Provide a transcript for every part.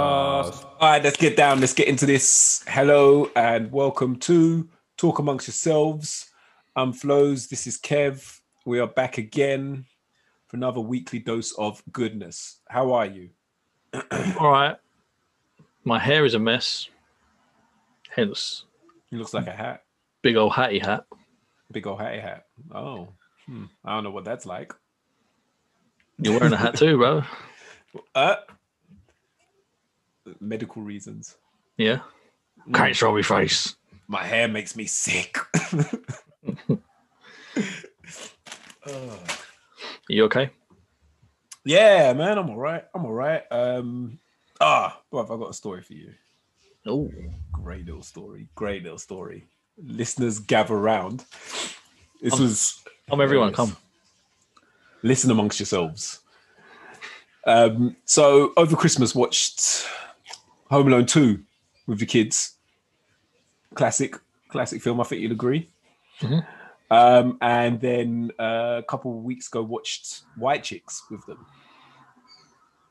Podcast. All right, let's get down. Let's get into this. Hello and welcome to Talk Amongst Yourselves. I'm Flows. This is Kev. We are back again for another weekly dose of goodness. How are you? All right. My hair is a mess. Hence, It looks like a hat. big old hatty hat. Big old hatty hat. Oh, hmm. I don't know what that's like. You're wearing a hat too, bro. Uh, medical reasons. Yeah. Can't show me face. My hair makes me sick. Oh. You okay? Yeah, man, I'm all right. I'm all right. Um, ah, but I've got a story for you. Oh, Great little story. Great little story. Listeners gather round. This was come everyone, Yes. come. listen amongst yourselves. Um, so over Christmas, watched Home Alone two with the kids. Classic, classic film. I think you'd agree. Mhm. Um, and then uh, a couple of weeks ago, watched White Chicks with them.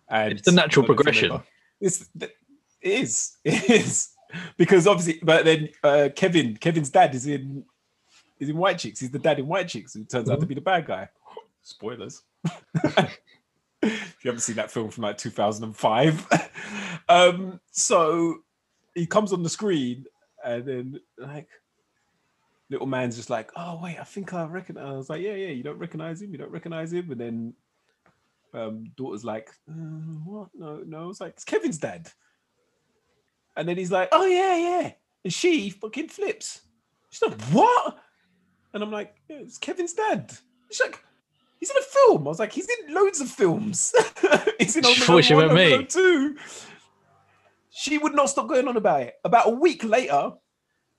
And It's the natural I don't know if you progression. It's it is it is because obviously, but then uh, Kevin Kevin's dad is in is in White Chicks. He's the dad in White Chicks who turns out to be the bad guy. Spoilers. if you haven't seen that film from like 2005. um, so he comes on the screen and then like little man's just like, oh wait, I think I recognize. I was like, yeah, yeah, you don't recognize him, you don't recognize him, and then um, daughter's like, uh, what? No, no. It's like it's Kevin's dad, and then he's like, oh yeah, yeah, and she fucking flips. She's like, what? And I'm like, yeah, it's Kevin's dad. She's like, he's in a film. I was like, he's in loads of films. he's in She thought she 1, meant me. 2. She would not stop going on about it. About a week later,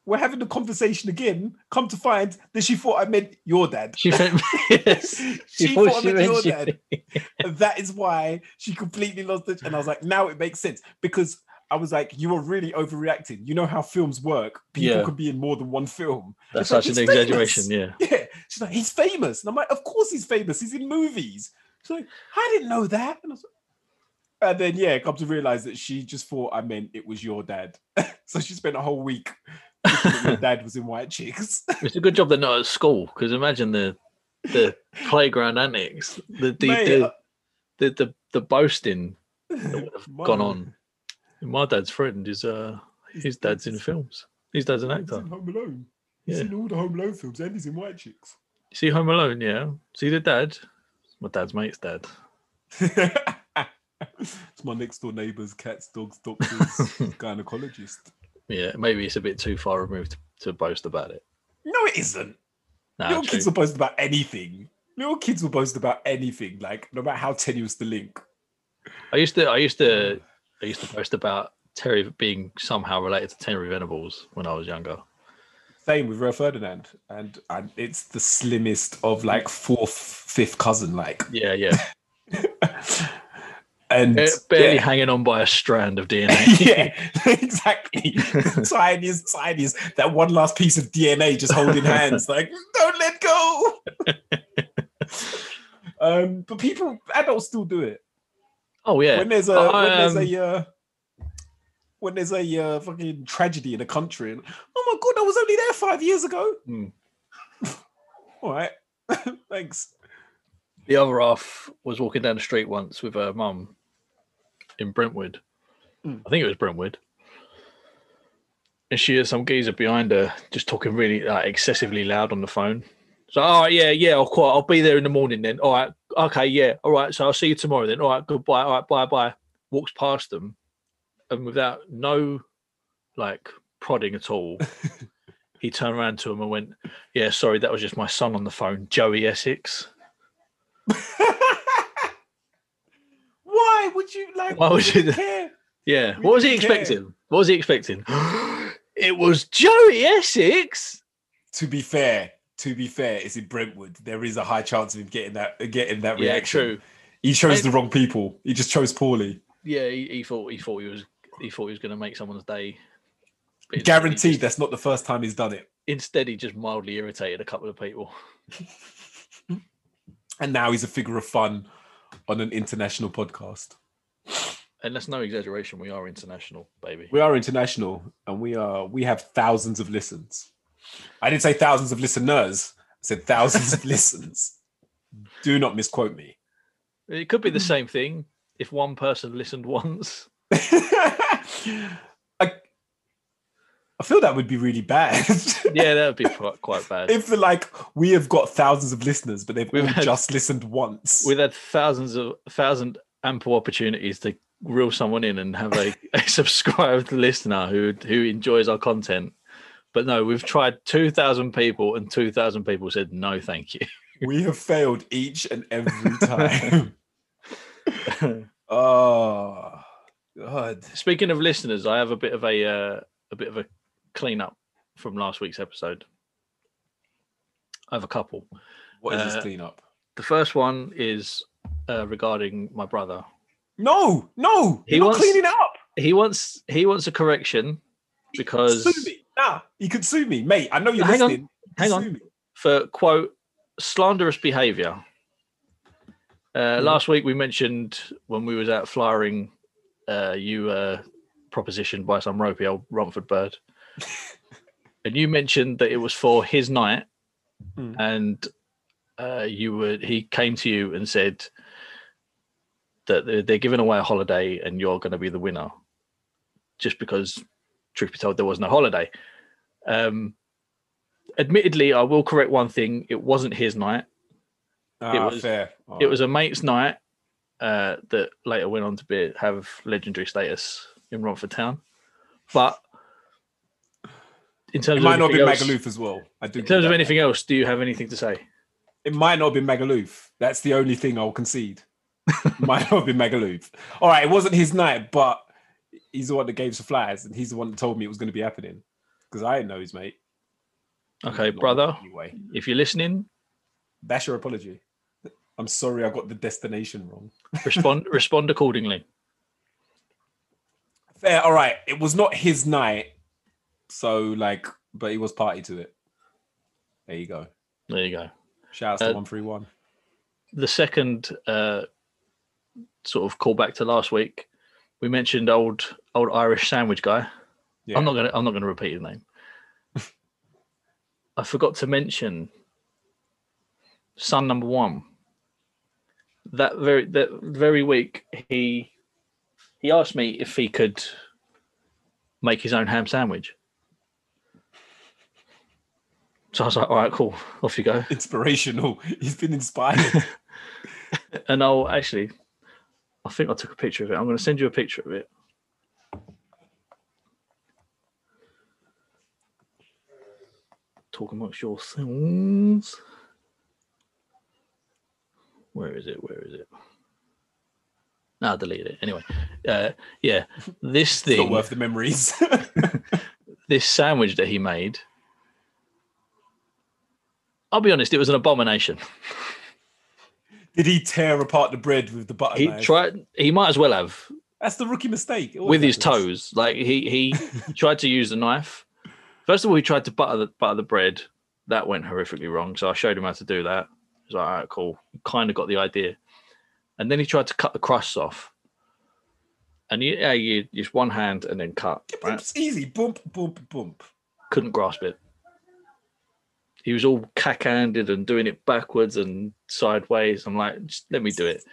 we're having the conversation again. Come to find that she thought I meant your dad. She meant yes. she thought thought I she meant your you. dad. That is why she completely lost it. And I was like, now it makes sense because I was like, you are really overreacting. You know how films work. People Yeah. can be in more than one film. That's She's like, such an "He's famous." exaggeration. Yeah. Yeah. She's like, he's famous. And I'm like, of course he's famous. He's in movies. She's like, I didn't know that. And, I was like, and then, yeah, come to realize that she just thought I meant it was your dad. so she spent a whole week thinking that your dad was in White Chicks. It's a good job they're not at school because imagine the the playground antics, the the Mate, the, uh, the, the, the boasting that would have gone on. My dad's friend is uh his dad's in films. His dad's an He's actor. in Home Alone. He's Yeah. in all the Home Alone films and he's in White Chicks. See Home Alone, yeah. See the dad. My dad's mate's dad. it's my next door neighbours, cats, dogs, doctors, gynecologist. Yeah, maybe it's a bit too far removed to, to boast about it. No, it isn't. Nah, Little true. kids will boast about anything. Little kids will boast about anything, like no matter how tenuous the link. I used to I used to I used to boast about Terry being somehow related to Terry Venables when I was younger. Same with Rio Ferdinand, and, and it's the slimmest of like fourth, fifth cousin, like, Yeah, yeah. and Ba- Barely yeah. hanging on by a strand of DNA. yeah, exactly. tiniest, tiniest. That one last piece of DNA just holding hands, like, don't let go. um, but people, adults still do it. Oh yeah. When there's a when there's um, a uh, when there's a uh, fucking tragedy in a country, and oh my god, I was only there five years ago. Hmm. All right, thanks. The other half was walking down the street once with her mum in Brentwood. Mm. I think it was Brentwood. And she had some geezer behind her just talking really like, excessively loud on the phone. So, all right, yeah, yeah, I'll quite, I'll be there in the morning then. All right, okay, yeah, all right. So I'll see you tomorrow then. All right, goodbye. All right, bye, bye. Walks past them, and without no like prodding at all, he turned around to him and went, "Yeah, sorry, that was just my son on the phone, Joey Essex." Why would you like? Why would you- care? Yeah. We What was he care. expecting? What was he expecting? it was Joey Essex. To be fair, to be fair, it's in Brentwood. There is a high chance of him getting that uh, getting that Yeah, reaction. true. He chose the wrong people. He just chose poorly. Yeah, he, he thought he thought he was he thought he was going to make someone's day. Guaranteed, just- that's not the first time he's done it. Instead, he just mildly irritated a couple of people. And now he's a figure of fun on an international podcast. And that's no exaggeration. We are international, baby. We are international, and we are we have thousands of listens. I didn't say thousands of listeners. I said thousands of listens. Do not misquote me. It could be the hmm. same thing if one person listened once. I, I feel that would be really bad. Yeah, that would be quite, quite bad. if like we have got thousands of listeners, but they've We've had- just listened once. We've had thousands of thousand ample opportunities to reel someone in and have a, a subscribed listener who who enjoys our content. But no, we've tried two thousand people, and two thousand people said no, thank you. we have failed each and every time. oh God. Speaking of listeners, I have a bit of a uh, a bit of a cleanup from last week's episode. I have a couple. What is Uh, this cleanup? The first one is uh, regarding my brother. No, no, He not wants- cleaning up. He wants he wants a correction because sue me. Nah, he could sue me, mate. I know you're Hang on, listening. hang on. me. for quote slanderous behavior. Uh, Last week we mentioned when we was out flying, uh, you uh, propositioned by some ropey old Romford bird, and you mentioned that it was for his night, Mm. and uh, you were he came to you and said that they're, they're giving away a holiday and you're going to be the winner, just because, truth be told, there was no holiday. Um, admittedly, I will correct one thing: it wasn't his night. Ah, was- fair. It was a mate's night uh, that later went on to be have legendary status in Romford Town. But in terms of It might of not be anything else, Magaluf as well. I do. in terms of give that anything else, do you have anything to say? it might not be Magaluf. That's the only thing I'll concede. might not be Magaluf. All right, it wasn't his night, but he's the one that gave us the flyers, and he's the one that told me it was going to be happening because I didn't know his mate. Okay, Not brother, Anyway, if you're listening, that's your apology. I'm sorry, I got the destination wrong. respond respond accordingly. Fair. All right, it was not his night, so like, but he was party to it. There you go. There you go. Shout out to Uh, one three one. the second uh, sort of callback to last week, we mentioned old old Irish sandwich guy. Yeah. I'm not gonna I'm not gonna repeat his name. I forgot to mention son number one. That very that very week he he asked me if he could make his own ham sandwich. So I was like, all right, cool, off you go. Inspirational. He's been inspired. And I'll actually, I think I took a picture of it. I'm going to send you a picture of it. Talk amongst yourselves. Where is it? Where is it? No, I deleted it. Anyway, uh, yeah, this It's not thing, worth the memories. this sandwich that he made. I'll be honest, it was an abomination. Did he tear apart the bread with the butter He knife? tried. He might as well have. That's the rookie mistake. With his toes. Like he he tried to use the knife. First of all, he tried to butter the butter the bread. That went horrifically wrong. So I showed him how to do that. He's like, all right, cool. Kind of got the idea. And then he tried to cut the crusts off. And you, yeah, you use one hand and then cut. Right? It's easy. Bump, bump, bump. Couldn't grasp it. He was all cack-handed and doing it backwards and sideways. I'm like, just let me do it.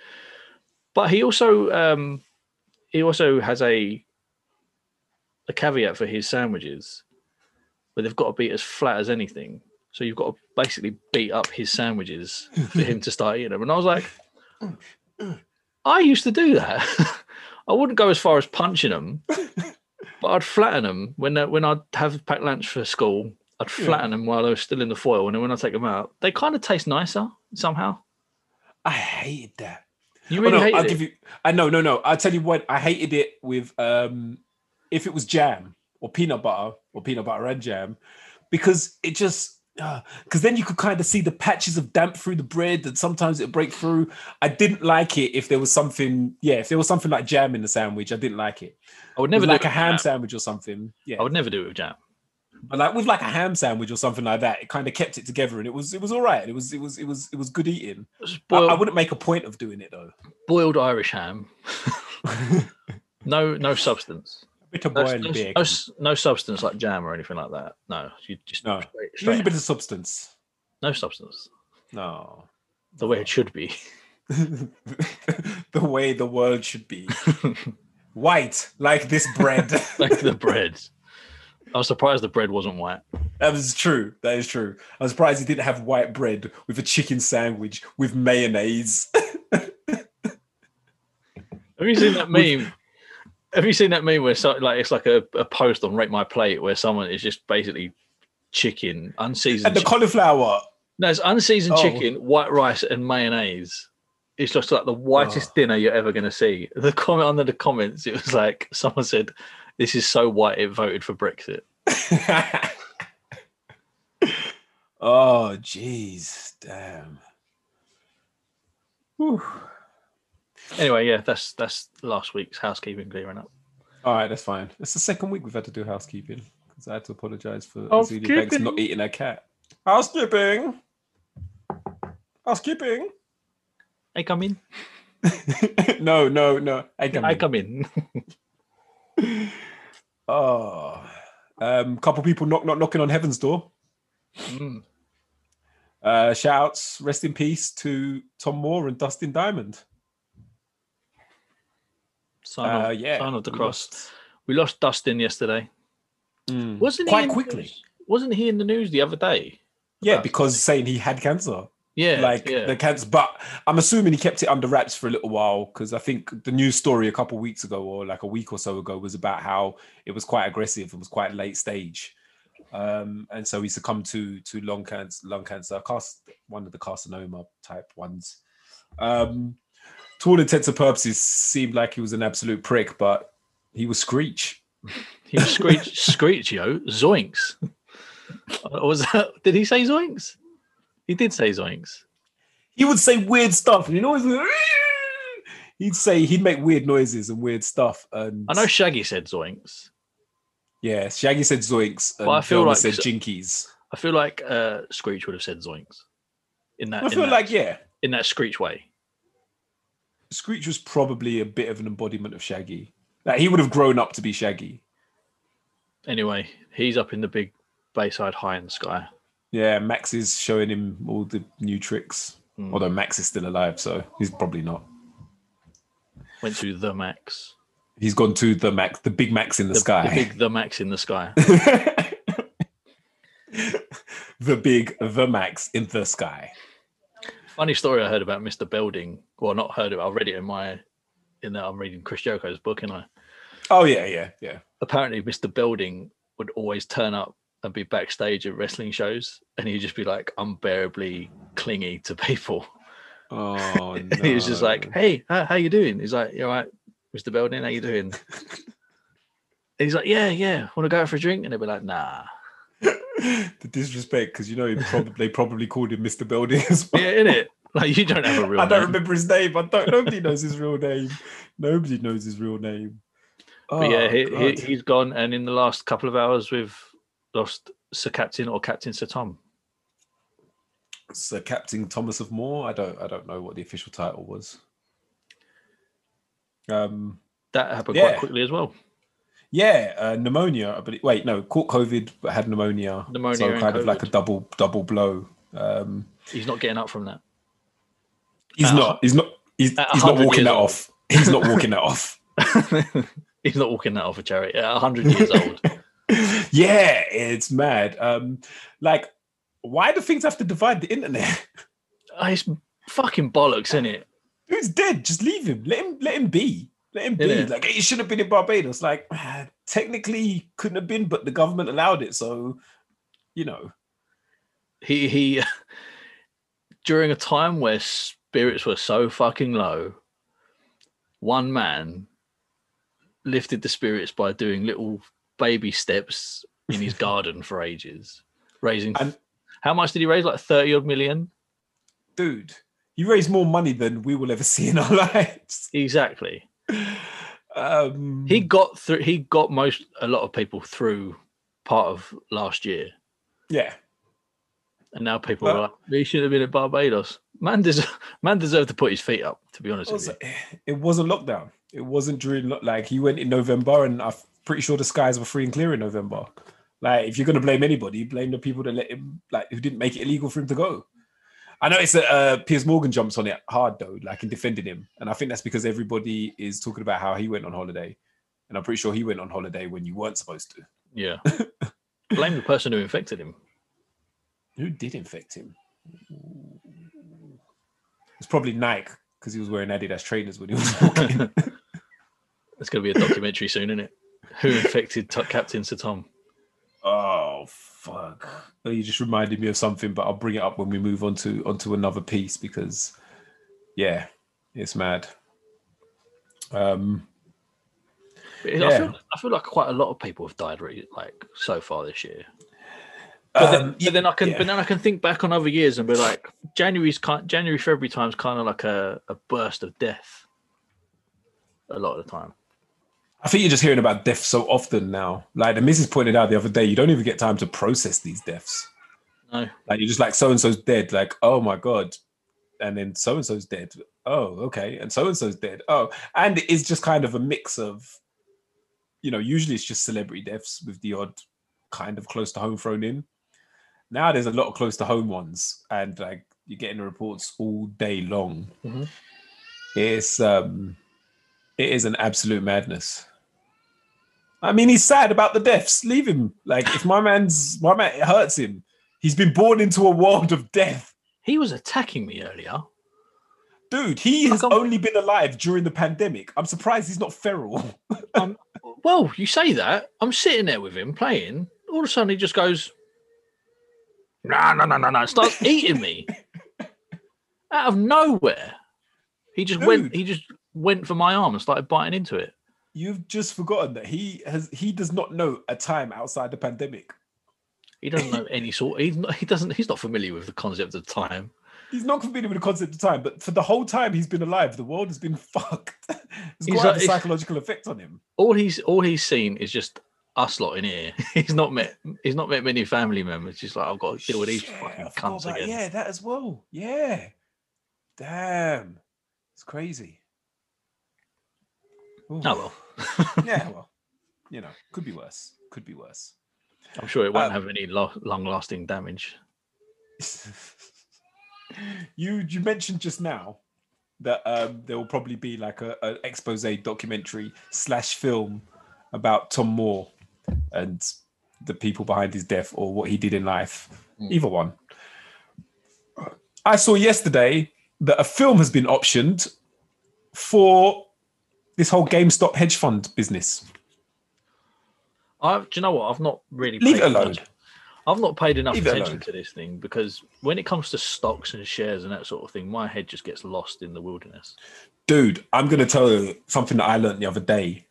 But he also um, he also has a a caveat for his sandwiches where they've got to be as flat as anything. So you've got to basically beat up his sandwiches for him to start eating them. And I was like, I used to do that. I wouldn't go as far as punching them, but I'd flatten them when when I'd have packed lunch for school. I'd Yeah. flatten them while they were still in the foil, and then when I take them out, they kind of taste nicer somehow. I hated that. You Oh, really no, hated I'll it. give you. I know, no, no. I'll tell you what. I hated it with um, if it was jam or peanut butter or peanut butter and jam, because it just because then you could kind of see the patches of damp through the bread, and sometimes it break through. I didn't like it if there was something. Yeah, if there was something like jam in the sandwich, I didn't like it. I would Never do like it a ham jam. sandwich or something. Yeah, I would never do it with jam. But like with like a ham sandwich or something like that, it kind of kept it together, and it was it was all right. It was it was it was it was good eating. I, Boiled, I wouldn't make a point of doing it though. boiled Irish ham. No, no substance. bit of No, boiled no, bacon, no no substance like jam or anything like that. No, you just No. straight, a little bit of substance. no substance. No, The way it should be. the way the world should be. White, like this bread. like the bread. I was surprised the bread wasn't white. that is true. That is true. I'm surprised he didn't have white bread with a chicken sandwich with mayonnaise. Have you seen that meme? Have you seen that meme where so, like it's like a, a post on Rate My Plate where someone is just basically chicken, unseasoned. and the chi- cauliflower. no, it's unseasoned Oh. chicken, white rice, and mayonnaise. It's just like the whitest Oh. dinner you're ever going to see. The comment under the comments, it was like someone said, "This is so white, it voted for Brexit." oh, jeez. Damn. Whew. Anyway, yeah, that's that's last week's housekeeping clearing up. All right, that's fine. It's the second week we've had to do housekeeping because I had to apologize for Housekeeping. Azealia Banks not eating her cat. Housekeeping. Housekeeping. I come in. no, no, no. I come. I in. come in. Oh, um, couple people knock, knock, knocking on heaven's door. Mm. Uh, shouts, rest in peace to Tom Moore and Dustin Diamond. Sign, Uh, of, yeah, sign of the we cross. lost. We lost Dustin yesterday. Mm. Wasn't he quite quickly? news? Wasn't he in the news the other day? Yeah, because saying he had cancer. Yeah, like yeah. the cancer. But I'm assuming he kept it under wraps for a little while because I think the news story a couple weeks ago or like a week or so ago was about how it was quite aggressive and was quite late stage. Um, and so he succumbed to to lung cancer, lung cancer, cast one of the carcinoma type ones. Um, to all intents and purposes, seemed like he was an absolute prick, but he was Screech. He was screech, screech, yo, zoinks. Uh, Was that? Did he say zoinks? He did say zoinks. He would say weird stuff, and you know, he'd say he'd make weird noises and weird stuff. And I know Shaggy said zoinks. Yeah, Shaggy said zoinks, and Well, I feel Velma like said jinkies. I feel like uh, Screech would have said zoinks in that. I in feel that, like yeah, in that Screech way. Screech was probably a bit of an embodiment of Shaggy. Like he would have grown up to be Shaggy. Anyway, he's up in the big Bayside high in the sky. Yeah, Max is showing him all the new tricks. Mm. Although Max is still alive, so he's probably not. Went to the Max. He's gone to the Max, the big Max in the, The, sky. the big the Max in the sky. the big the Max in the sky. Funny story I heard about Mr. Belding. Well, not heard it. I read it in my in that I'm reading Chris Jericho's book, and I Oh yeah, yeah, yeah. apparently Mr. Belding would always turn up and be backstage at wrestling shows, and he'd just be like unbearably clingy to people. Oh And he was just like, "Hey, how, how you doing?" He's like, "You all right, Mr. Belding? How you doing?" He's like, "Yeah, yeah. Want to go out for a drink?" And they'd be like, "Nah." the disrespect, because you know he probably they probably called him Mr. Belding as well. Yeah, in it. Like you don't have a real. I don't name. remember his name. I don't. Nobody knows his real name. Nobody knows his real name. But yeah, Oh, he, he, oh, he's gone, and in the last couple of hours, we've lost Sir Captain or Captain Sir Tom. Sir Captain Thomas of Moore. I don't. I don't know what the official title was. Um. That happened Yeah. quite quickly as well. Yeah, uh, pneumonia. But wait, no, caught COVID but had pneumonia. Pneumonia so kind of like a double double blow. Um, He's not getting up from that. he's At a not. He's not. He's, he's not walking that old. off. He's not walking that off. He's not walking that off a charity at 100 years old. Yeah, it's mad. Um, like, why do things have to divide the internet? Oh, it's fucking bollocks, isn't it? Dude's dead. Just leave him. Let him. Let him be. Let him be. Like he should have been in Barbados. Like ah, technically he couldn't have been, but the government allowed it. So, you know. He he during a time where spirits were so fucking low, one man lifted the spirits by doing little baby steps in his garden for ages, raising. And- how much did he raise? Like thirty odd million. dude, you raise more money than we will ever see in our lives. Exactly. Um, He got through. He got most a lot of people through part of last year, Yeah. and now people Well- are like, "He should have been at Barbados." Man, des- man deserved to put his feet up. To be honest with you, it wasn't lockdown. It wasn't during like he went in November, and I'm pretty sure the skies were free and clear in November. Like, if you're gonna blame anybody, blame the people that let him, like, who didn't make it illegal for him to go. I noticed that uh, Piers Morgan jumps on it hard though, like in defending him, and I think that's because everybody is talking about how he went on holiday, and I'm pretty sure he went on holiday when you weren't supposed to. yeah. Blame the person who infected him. Who did infect him? It's probably Nike because he was wearing Adidas trainers when he was walking. It's going to be a documentary soon, isn't it? Who infected t- Captain Sir Tom? Oh fuck! Oh, You just reminded me of something, but I'll bring it up when we move on to onto another piece because, yeah, it's mad. Um, I, Yeah. feel, I feel like quite a lot of people have died really, like so far this year. But, then, um, but then I can, yeah. but then I can think back on other years and be like, January's kind, January, February time's kind of like a, a burst of death. A lot of the time. I think you're just hearing about death so often now. Like the missus pointed out the other day, you don't even get time to process these deaths. No, Like you're just like so and so's dead. Like oh my god, and then so and so's dead. Oh okay, and so and so's dead. Oh, and it is just kind of a mix of, you know, usually it's just celebrity deaths with the odd kind of close to home thrown in. Now there's a lot of close to home ones, and like you're getting the reports all day long. Mhm. It's um, it is an absolute madness. I mean, he's sad about the deaths. Leave him. Like if my man's my man, it hurts him. He's been born into a world of death. he was attacking me earlier. Dude, he has only been alive during the pandemic. I'm surprised he's not feral. Um, well, you say that. I'm sitting there with him playing. All of a sudden, he just goes, "No, no, no, no, no!" Starts eating me out of nowhere. He just went. He just went for my arm and started biting into it. You've just forgotten that he has he does not know a time outside the pandemic. He doesn't know any sort. He's not. He doesn't. He's not familiar with the concept of time. He's not familiar with the concept of time, but for the whole time he's been alive, the world has been fucked. it's He's got like- a psychological effect on him. All he's all he's seen is just us lot in here. He's not met. He's not met many family members. Just like I've got to deal with these Shit, fucking cunts again. Yeah, that as well. Yeah. Damn. It's crazy. Ooh. Oh well. yeah, well, you know, could be worse. Could be worse. I'm sure it won't Um, have any lo- long-lasting damage. you you mentioned just now that um, there will probably be like a, an expose documentary slash film about Tom Moore and the people behind his death or what he did in life. Mm. Either one. I saw yesterday that a film has been optioned for this whole GameStop hedge fund business. I, do you know what? I've not really Leave paid it alone. enough- I've not paid enough Leave attention to this thing because when it comes to stocks and shares and that sort of thing, my head just gets lost in the wilderness. Dude, I'm going to tell you something that I learned the other day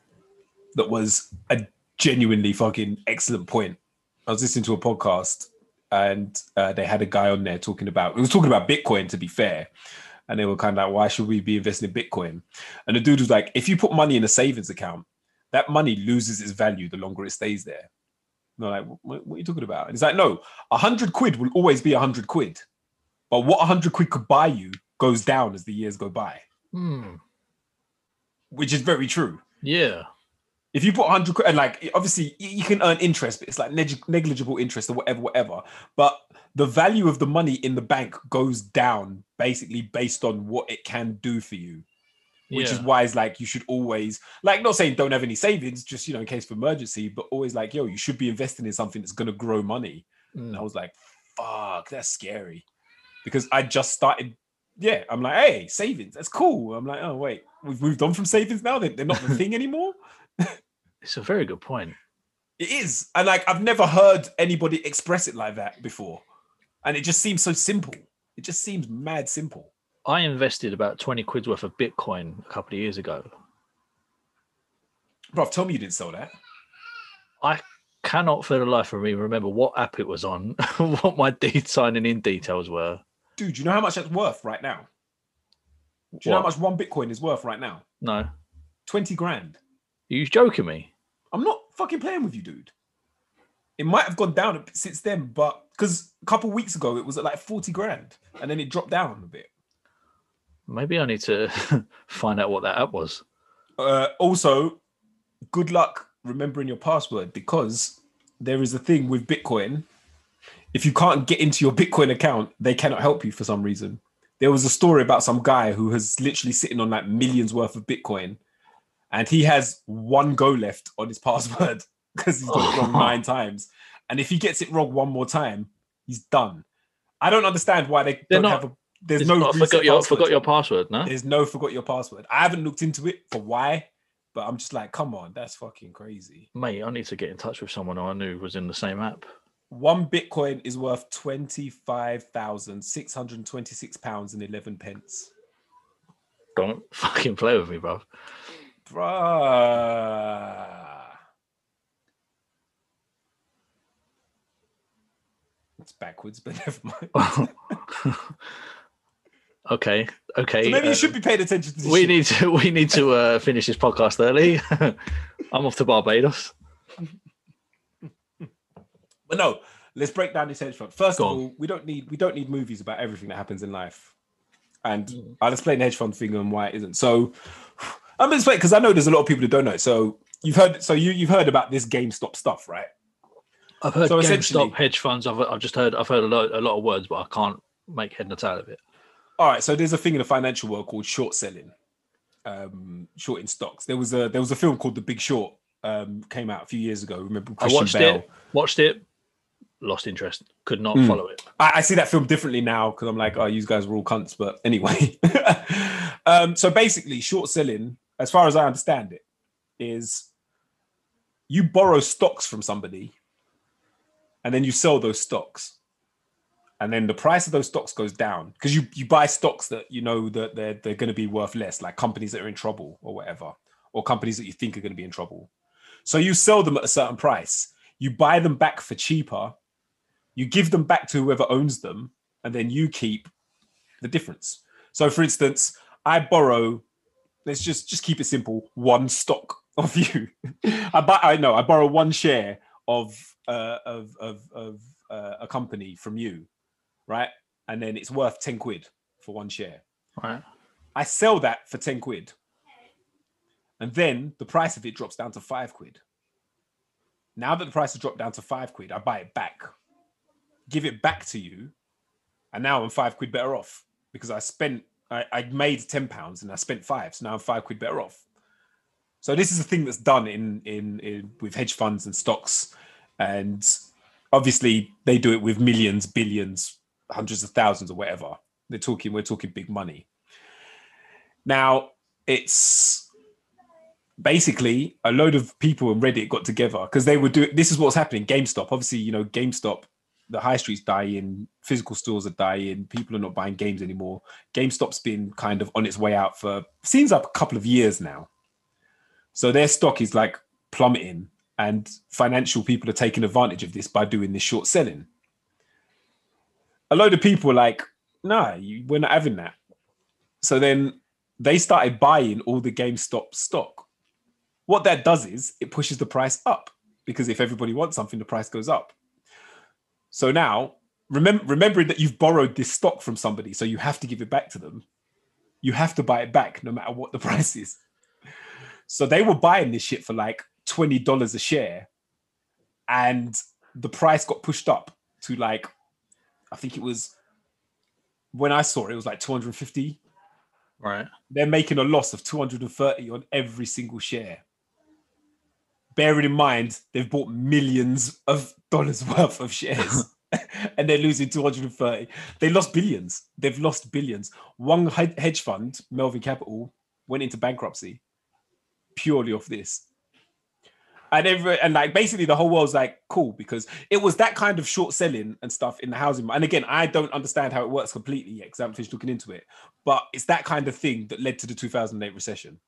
that was a genuinely fucking excellent point. I was listening to a podcast and uh, they had a guy on there talking about, it was talking about Bitcoin to be fair. And they were kind of like, why should we be investing in Bitcoin? And the dude was like, if you put money in a savings account, that money loses its value the longer it stays there. And they're like, what, what are you talking about? And he's like, no, a hundred quid will always be a hundred quid. But what a hundred quid could buy you goes down as the years go by Hmm. which is very true. Yeah. If you put 100 quid, and like obviously you can earn interest, but it's like neg- negligible interest or whatever, whatever. But the value of the money in the bank goes down basically based on what it can do for you, which is why it's like you should always, like, not saying don't have any savings, just you know, in case of emergency, but always like, yo, you should be investing in something that's going to grow money. And I Mm. was like, fuck, that's scary. Because I just started, yeah, I'm like, hey, savings, that's cool. I'm like, oh, wait, we've moved on from savings now. They're, they're not the thing anymore. It's a very good point. It is. And like, I've never heard anybody express it like that before. And it just seems so simple. It just seems mad simple. I invested about 20 quid's worth of Bitcoin a couple of years ago. Bro, tell me you didn't sell that. I cannot for the life of me remember what app it was on, what my deed signing in details were. Dude, you know how much that's worth right now? Do you know how much one Bitcoin is worth right now? No. 20 grand. you joking me? I'm not fucking playing with you, dude. It might have gone down since then, but because a couple weeks ago it was at like 40 grand and then it dropped down a bit. Maybe I need to find out what that app was. Uh, also, good luck remembering your password because there is a thing with Bitcoin. If you can't get into your Bitcoin account, they cannot help you for some reason. There was a story about some guy who has literally sitting on like millions worth of Bitcoin and he has one go left on his password because he's got it wrong nine times. And if he gets it wrong one more time, he's done. I don't understand why they They're don't not- have a. There's It's no not forgot your password. forgot your password, no? There's no forgot your password. I haven't looked into it for why, but I'm just like, come on, that's fucking crazy. Mate, I need to get in touch with someone I knew was in the same app. One Bitcoin is worth twenty five thousand six hundred twenty six pounds and eleven pence. Don't fucking play with me, bro. Bruh. It's backwards, but never mind. okay, okay. So maybe you uh, should be paying attention to this. we shit. need to we need to uh, finish this podcast early. I'm off to Barbados. But no, let's break down this hedge fund. First Go of on. all, we don't need we don't need movies about everything that happens in life. And Mm. I'll explain the hedge fund thing and why it isn't. So I'm gonna explain because I know there's a lot of people who don't know. So you've heard so you you've heard about this GameStop stuff, right? I've heard So GameStop hedge funds. I've, I've just heard I've heard a lot a lot of words, but I can't make head nor tail of it. All right, so there's a thing in the financial world called short selling, um, shorting stocks. There was a there was a film called The Big Short, um, came out a few years ago. Remember I watched Bale? it, watched it, lost interest, could not Mm. follow it. I, I see that film differently now because I'm like, oh, you guys were all cunts. But anyway, um, so basically, short selling, as far as I understand it, is you borrow stocks from somebody, and then you sell those stocks, and then the price of those stocks goes down because you you buy stocks that you know that they're they're going to be worth less, like companies that are in trouble or whatever, or companies that you think are going to be in trouble. So you sell them at a certain price, you buy them back for cheaper. You give them back to whoever owns them and then you keep the difference. So for instance i borrow let's just just keep it simple one stock of you. I buy i know i borrow one share of uh of of, of uh, a company from you right and then it's worth 10 quid for one share Right. i sell that for 10 quid and then the price of it drops down to 5 quid now that the price has dropped down to 5 quid i buy it back give it back to you, and now I'm five quid better off because I spent I, I made ten pounds and I spent five, so now I'm five quid better off. So this is a thing that's done in in, in with hedge funds and stocks, and obviously they do it with millions, billions, hundreds of thousands, or whatever. They're talking, we're talking big money. Now it's basically a load of people on Reddit got together because they were doing this is what's happening. GameStop, obviously, you know, GameStop, the high streets dying, physical stores are dying, people are not buying games anymore. GameStop's been kind of on its way out for seems like a couple of years now. So their stock is like plummeting, and financial people are taking advantage of this by doing this short selling. A load of people are like, nah, you, we're not having that. So then they started buying all the GameStop stock. What that does is it pushes the price up because if everybody wants something, the price goes up. So now, remember, remembering that you've borrowed this stock from somebody, so you have to give it back to them. You have to buy it back no matter what the price is. So they were buying this shit for like twenty dollars a share, and the price got pushed up to like, I think it was when I saw it, it was like two hundred fifty Right. they're making a loss of 230 on every single share. Bearing in mind, they've bought millions of dollars worth of shares and they're losing 230. They lost billions. They've lost billions. One hedge fund, Melvin Capital, went into bankruptcy purely off this. And every, and like basically the whole world's like cool because it was that kind of short selling and stuff in the housing. And again, I don't understand how it works completely yet because I haven't finished looking into it but it's that kind of thing that led to the 2008 recession.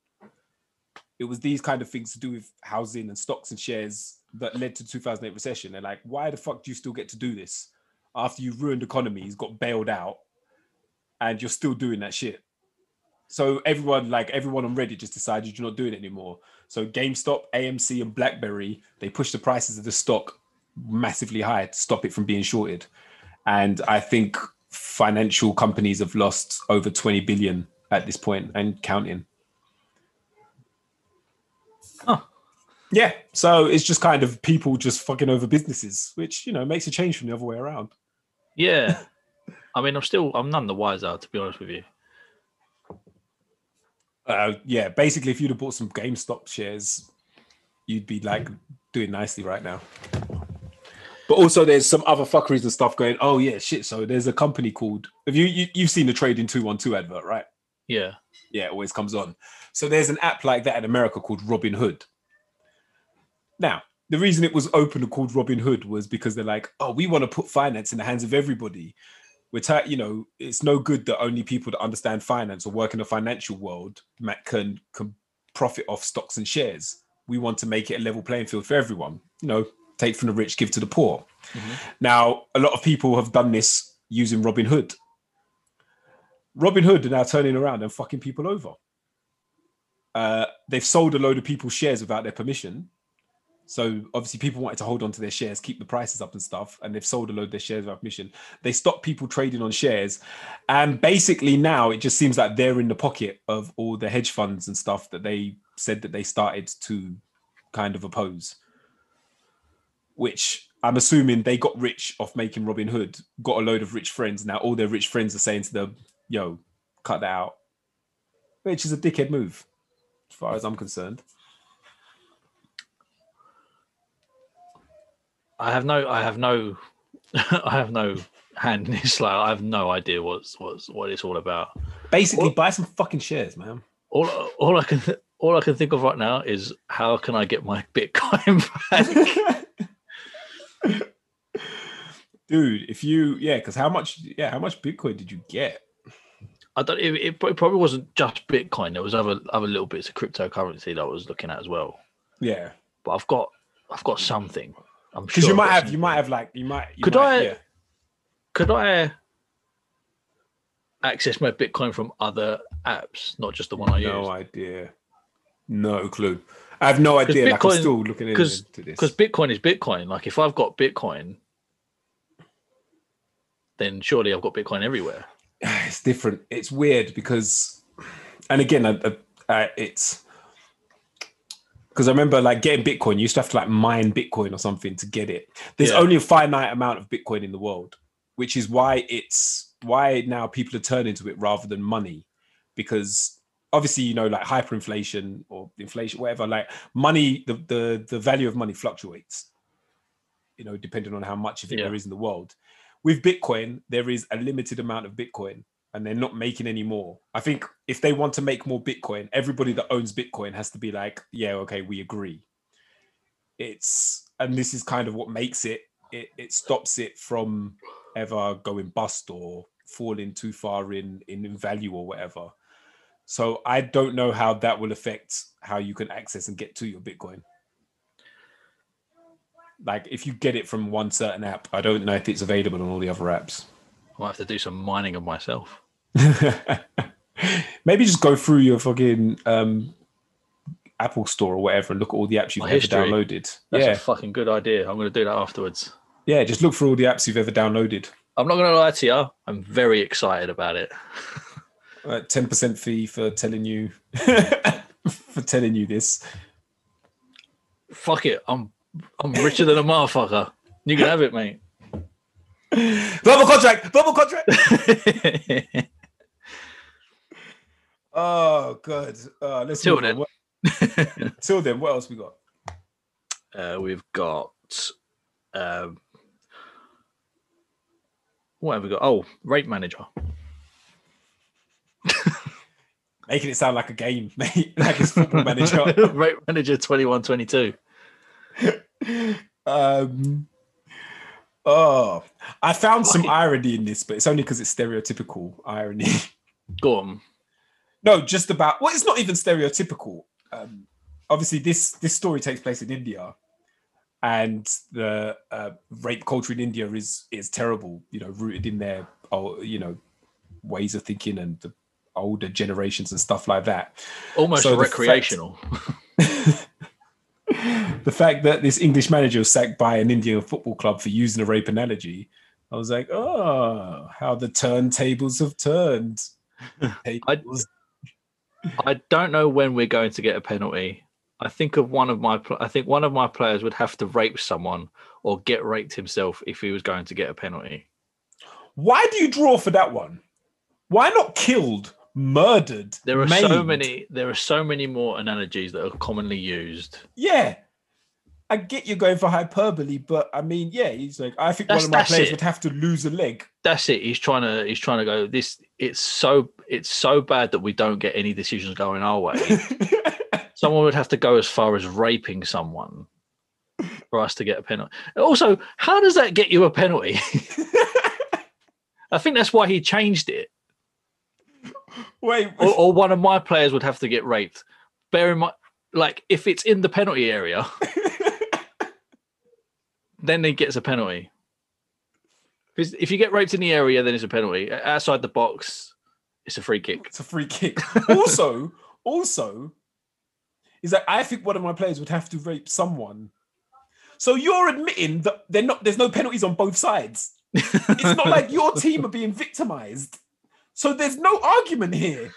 It was these kind of things to do with housing and stocks and shares that led to the 2008 recession. They're like, why the fuck do you still get to do this after you've ruined economies, got bailed out, and you're still doing that shit? So everyone, like everyone on Reddit, just decided you're not doing it anymore. So GameStop, AMC, and BlackBerry, they pushed the prices of the stock massively high to stop it from being shorted. And I think financial companies have lost over 20 billion at this point and counting. Oh, Yeah. So it's just kind of people just fucking over businesses, which, you know, makes a change from the other way around. yeah. I mean, I'm still, I'm none the wiser, to be honest with you. Uh, yeah. Basically, if you'd have bought some GameStop shares, you'd be like doing nicely right now. But also, there's some other fuckeries and stuff going. Oh yeah, shit. So there's a company called. Have you, you you've seen the Trading Two One Two advert, right? Yeah. Yeah, it always comes on. So there's an app like that in America called Robinhood. Now, the reason it was open and called Robinhood was because they're like, oh, we want to put finance in the hands of everybody. We're ti- you know, it's no good that only people that understand finance or work in the financial world can can profit off stocks and shares. We want to make it a level playing field for everyone. You know, take from the rich, give to the poor. Now, a lot of people have done this using Robinhood. Robin Hood are now turning around and fucking people over. Uh, they've sold a load of people's shares without their permission. So obviously, people wanted to hold on to their shares, keep the prices up and stuff, and they've sold a load of their shares without permission. They stopped people trading on shares, and basically now it just seems like they're in the pocket of all the hedge funds and stuff that they said that they started to kind of oppose. Which I'm assuming they got rich off making Robinhood, got a load of rich friends. Now all their rich friends are saying to them, "Yo, cut that out," which is a dickhead move, as far as I'm concerned. I have no, I have no, I have no hand in this. Like, I have no idea what's what's what it's all about. Basically, Well- buy some fucking shares, man. All, all I can, all I can think of right now is how can I get my Bitcoin back? Dude, if you yeah, because how much yeah, how much Bitcoin did you get? I don't. It, it probably wasn't just Bitcoin. There was other other little bits of cryptocurrency that I was looking at as well. Yeah, But I've got, I've got something. I'm because sure you might have you might have like you might you Could might- I- yeah. Could I access my Bitcoin from other apps, not just the one I use? no idea, no clue. I have no idea. like I'm still looking into this. because Bitcoin is Bitcoin. Like if I've got Bitcoin, then surely I've got Bitcoin everywhere. it's different. It's weird because, and again, I, I, I, it's because I remember like getting Bitcoin. You used to have to like mine Bitcoin or something to get it. There's Yeah. only a finite amount of Bitcoin in the world, which is why it's why now people are turning to it rather than money, because obviously you know like hyperinflation or inflation, whatever. Like money, the the the value of money fluctuates. You know, depending on how much of it Yeah. there is in the world with Bitcoin, there is a limited amount of Bitcoin and they're not making any more. I think if they want to make more Bitcoin, everybody that owns Bitcoin has to be like, yeah, okay, we agree. It's and this is kind of what makes it it, it stops it from ever going bust or falling too far in, in value or whatever. So I don't know how that will affect how you can access and get to your Bitcoin. Like if you get it from one certain app, I don't know if it's available on all the other apps. I might have to do some mining of myself. Maybe just go through your fucking um, Apple Store or whatever and look at all the apps you've My ever history. downloaded. That's yeah, a fucking good idea. I'm going to do that afterwards. yeah. Just look for all the apps you've ever downloaded. I'm not going to lie to you. I'm very excited about it. Uh, Ten percent fee for telling you for telling you this. Fuck it. I'm I'm richer than a motherfucker. You can have it, mate. Verbal contract. Verbal contract. Oh, good. Uh, let's Till then. What- till then, what else we got? uh, we've got um, what have we got? Oh, rate manager. Making it sound like a game, mate. like it's football manager. rate manager 2122. um, oh, I found some irony in this, but it's only because it's stereotypical irony. Go on. No, just about. Well, it's not even stereotypical. Um, obviously, this this story takes place in India, and the uh, rape culture in India is is terrible. You know, rooted in their you know ways of thinking and the older generations and stuff like that. Almost So the fact- recreational. the fact that this English manager was sacked by an Indian football club for using a rape analogy, I was like, oh, how the turntables have turned. Tables. I don't know when we're going to get a penalty. I think of one of my I think one of my players would have to rape someone or get raped himself if he was going to get a penalty. Why do you draw for that one? Why not killed, murdered? There are so many there are so many more analogies that are commonly used. Yeah. I get you going for hyperbole, but I mean, yeah, he's like, I think That's- one of my players it. would have to lose a leg. That's it. He's trying to he's trying to go this it's so it's so bad that we don't get any decisions going our way. someone would have to go as far as raping someone for us to get a penalty. Also, how does that get you a penalty? I think that's why he changed it. Wait, Or, or one of my players would have to get raped. Bear in mind, like if it's in the penalty area, then he gets a penalty. If if you get raped in the area, then it's a penalty. Outside the box, it's a free kick. it's a free kick. also, also, is that I think one of my players would have to rape someone. So you're admitting that they're not. There's no penalties on both sides. It's not like your team are being victimized. So there's no argument here.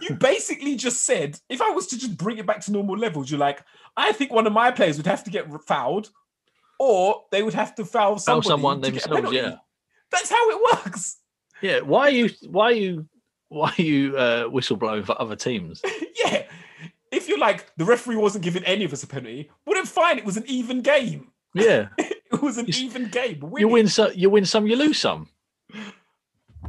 You basically just said, if I was to just bring it back to normal levels, you're like, I think one of my players would have to get fouled, or they would have to foul, Foul someone to get a themselves, yeah. That's how it works. Yeah. Why are you? Why are you? Why are you uh, whistleblowing for other teams? yeah. If you're like the referee wasn't giving any of us a penalty, well then fine, it was an even game. Yeah. It was an even game. You win some. You win some. You lose some.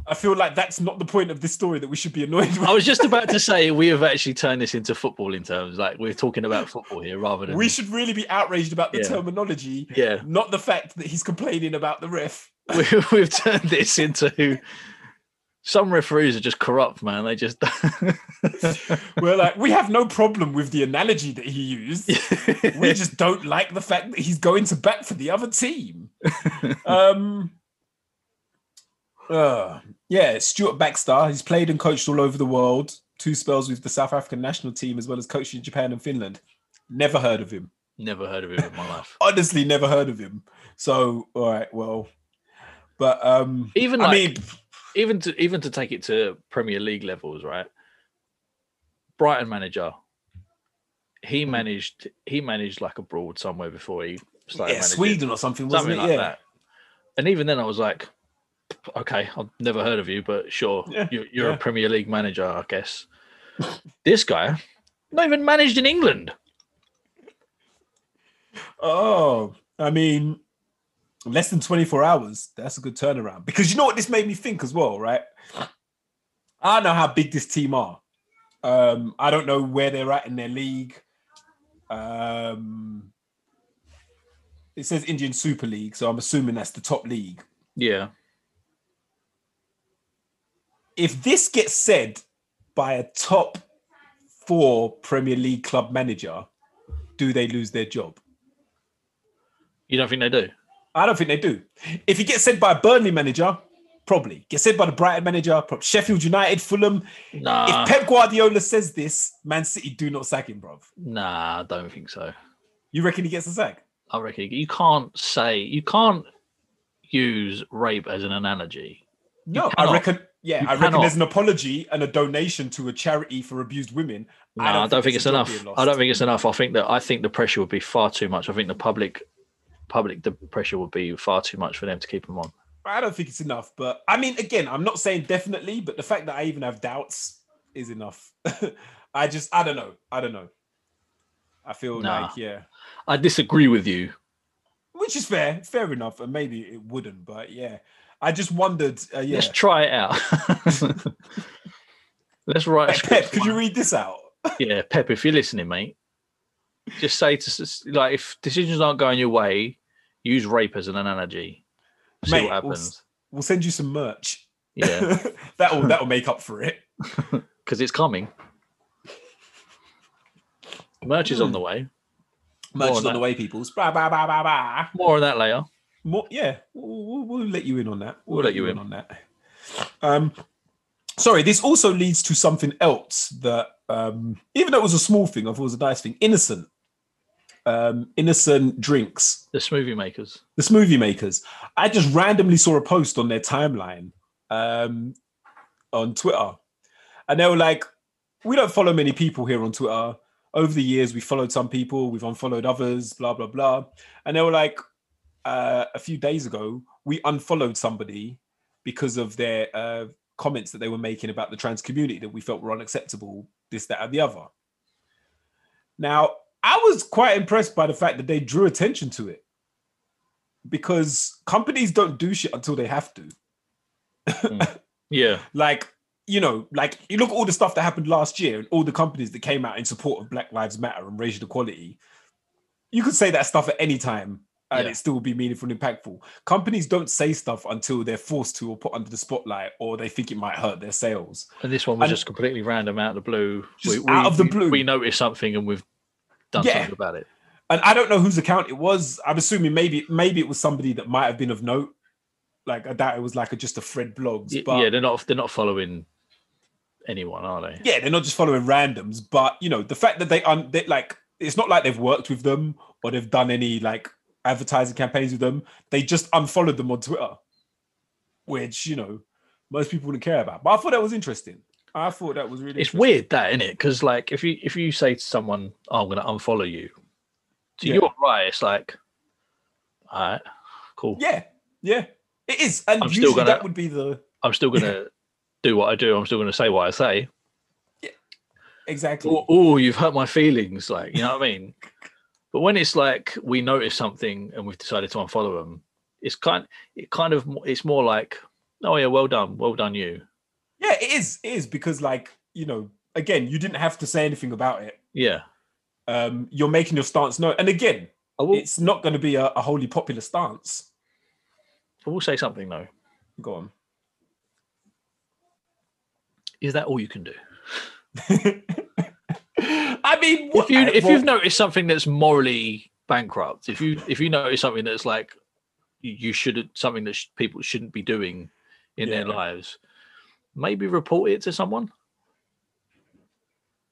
I feel like that's not the point of this story that we should be annoyed with. I was just about to say we have actually turned this into football in terms like we're talking about football here rather than we should really be outraged about the Yeah. terminology, yeah. not the fact that he's complaining about the ref. we, we've turned this into some referees are just corrupt, man. They just We're like, we have no problem with the analogy that he used. we just don't like the fact that he's going to bat for the other team. Um, uh, yeah, Stuart Baxter. He's played and coached all over the world. Two spells with the South African national team, as well as coaching Japan and Finland. Never heard of him. never heard of him in my life. Honestly, never heard of him. So, all right, well, but um, Even I like mean, even to even to take it to Premier League levels, right? Brighton manager. He Hmm. managed he managed like abroad somewhere before he started yeah, managing. Sweden or something, wasn't something it? like yeah. that. And even then, I was like, okay, I've never heard of you, but sure, Yeah, you're, you're yeah. a Premier League manager, I guess. this guy, not even managed in England. Oh, I mean, less than 24 hours. That's a good turnaround. Because you know what this made me think as well, right? I don't know how big this team are. Um, I don't know where they're at in their league. Um, it says Indian Super League, so I'm assuming that's the top league. Yeah, If this gets said by a top four Premier League club manager, do they lose their job? you don't think they do? I don't think they do. If he gets said by a Burnley manager, probably. Gets said by the Brighton manager, prob- Sheffield United, Fulham. Nah, if Pep Guardiola says this, Man City do not sack him, bruv. nah, I don't think so. You reckon he gets a sack? I reckon you can't say you can't use rape as an analogy. No, I reckon. Yeah, You I reckon there's an apology and a donation to a charity for abused women. No, I don't, think, there's it's enough. I don't think it's enough. I think that I think the pressure would be far too much. I think the public, public, the pressure would be far too much for them to keep him on. I don't think it's enough. But I mean, again, I'm not saying definitely, but the fact that I even have doubts is enough. I just, I don't know. I don't know. I feel Nah. like, yeah. I disagree with you. which is fair, fair enough, and maybe it wouldn't, but yeah, I just wondered. Uh, yeah, Let's try it out. Let's write Hey. Pep, could you read this out? yeah, Pep, if you're listening, mate, just say to like if decisions aren't going your way, use rape as an analogy. See Mate, what we'll happens. We'll send you some merch. Yeah, that'll that'll make up for it. because it's coming. Merch is on the way. Merch More is on on the way, peoples. Bah, bah, bah, bah, bah. More on that later. More, yeah, we'll, we'll, we'll let you in on that. We'll let you in. on that. Um, sorry, this also leads to something else that, um, even though it was a small thing, I thought it was a nice thing. Innocent. Um, innocent drinks, The smoothie makers. the smoothie makers. I just randomly saw a post on their timeline um, on Twitter, and they were like, "We don't follow many people here on Twitter. Over the years, we followed some people, we've unfollowed others, blah blah blah." And they were like, uh, "A few days ago, we unfollowed somebody because of their uh, comments that they were making about the trans community that we felt were unacceptable, this, that, and the other." Now, I was quite impressed by the fact that they drew attention to it because companies don't do shit until they have to. Mm. Yeah. Like, you know, like you look at all the stuff that happened last year and all the companies that came out in support of Black Lives Matter and racial equality. You could say that stuff at any time and Yeah. it still would be meaningful and impactful. Companies don't say stuff until they're forced to or put under the spotlight or they think it might hurt their sales. And this one was And- just completely random out of the blue. Just out of the we- blue. We noticed something and we've done Yeah. something about it. and I don't know whose account it was. I'm assuming maybe maybe it was somebody that might have been of note. Like I doubt it was like a, just a Fred Bloggs. But yeah, they're not they're not following anyone, are they? yeah, they're not just following randoms. But you know, the fact that they un they like it's not like they've worked with them or they've done any like advertising campaigns with them. They just unfollowed them on Twitter, which you know most people wouldn't care about. But I thought that was interesting. I thought that was really. It's weird that, isn't it? Because like if you if you say to someone, oh, I'm gonna unfollow you, to Yeah. your right, it's like, all right, cool. Yeah, yeah, it is. And I'm still usually gonna- that would be the I'm still gonna do what I do. I'm still gonna say what I say. Yeah, exactly. Oh, oh, you've hurt my feelings, like you know what I mean. But when it's like we notice something and we've decided to unfollow them, it's kind it kind of it's more like, oh yeah, well done, well done you. Yeah, it is. It is because, like, you know, again, you didn't have to say anything about it. Yeah, Um, you're making your stance known, and again, will. it's not going to be a, a wholly popular stance. I will say something though. Go on. Is that all you can do? I mean, if you if well, you've noticed something that's morally bankrupt, if you if you notice something that's like you, you should something that sh- people shouldn't be doing in their Yeah. lives, maybe report it to someone.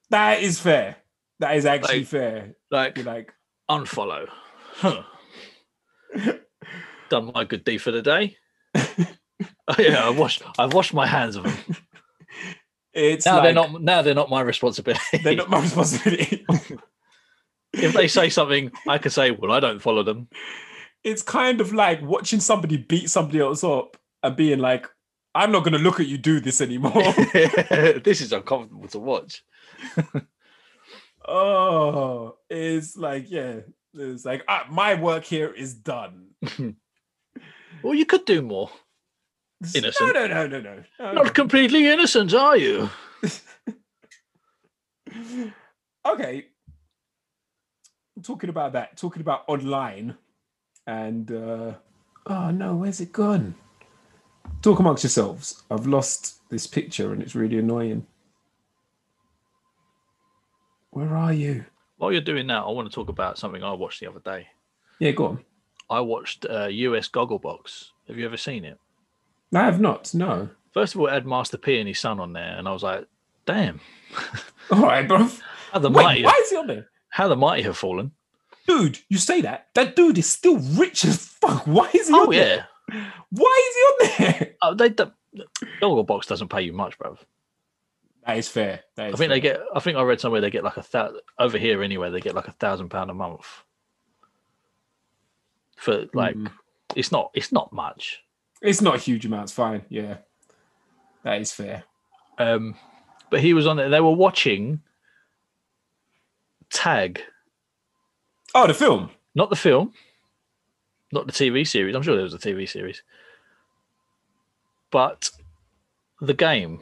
that is fair. That is actually Like- fair. Like You're like, unfollow. Huh. Done my good deed for the day. Oh, yeah, I washed. I washed my hands of them. it's Now like, they're not. Now they're not my responsibility. They're not my responsibility. if they say something, I can say, "Well, I don't follow them." it's kind of like watching somebody beat somebody else up and being like, "I'm not going to look at you do this anymore." this is uncomfortable to watch. oh, it's like, yeah, it's like ah, my work here is done. Well, you could do more. Innocent. No, no, no, no, no. no. Not completely innocent, are you? okay. Talking about that, talking about online, and uh, oh no, where's it gone? Talk amongst yourselves. I've lost this picture, and it's really annoying. Where are you? While you're doing that, I want to talk about something I watched the other day. Yeah, go on. I watched uh, US Gogglebox. Have you ever seen it? I have not. No. First of all, it had Master P and his son on there, and I was like, "Damn, All right, bro. how the Wait, mighty, why is he on there? how the mighty have fallen." Dude, you say that. That dude is still rich as fuck. Why is he Oh on there? Why is he on there? oh, they don't- Gogglebox doesn't pay you much, bro. That is fair. That is I think they get. I think I read somewhere they get like a thousand over here anyway. They get like a thousand pound a month for like. Mm. It's not. It's not much. It's not a huge amount. It's fine. Yeah. That is fair. Um, but he was on it. They were watching Tag, Oh, the film. not the film, not the TV series. I'm sure there was a TV series, but the game.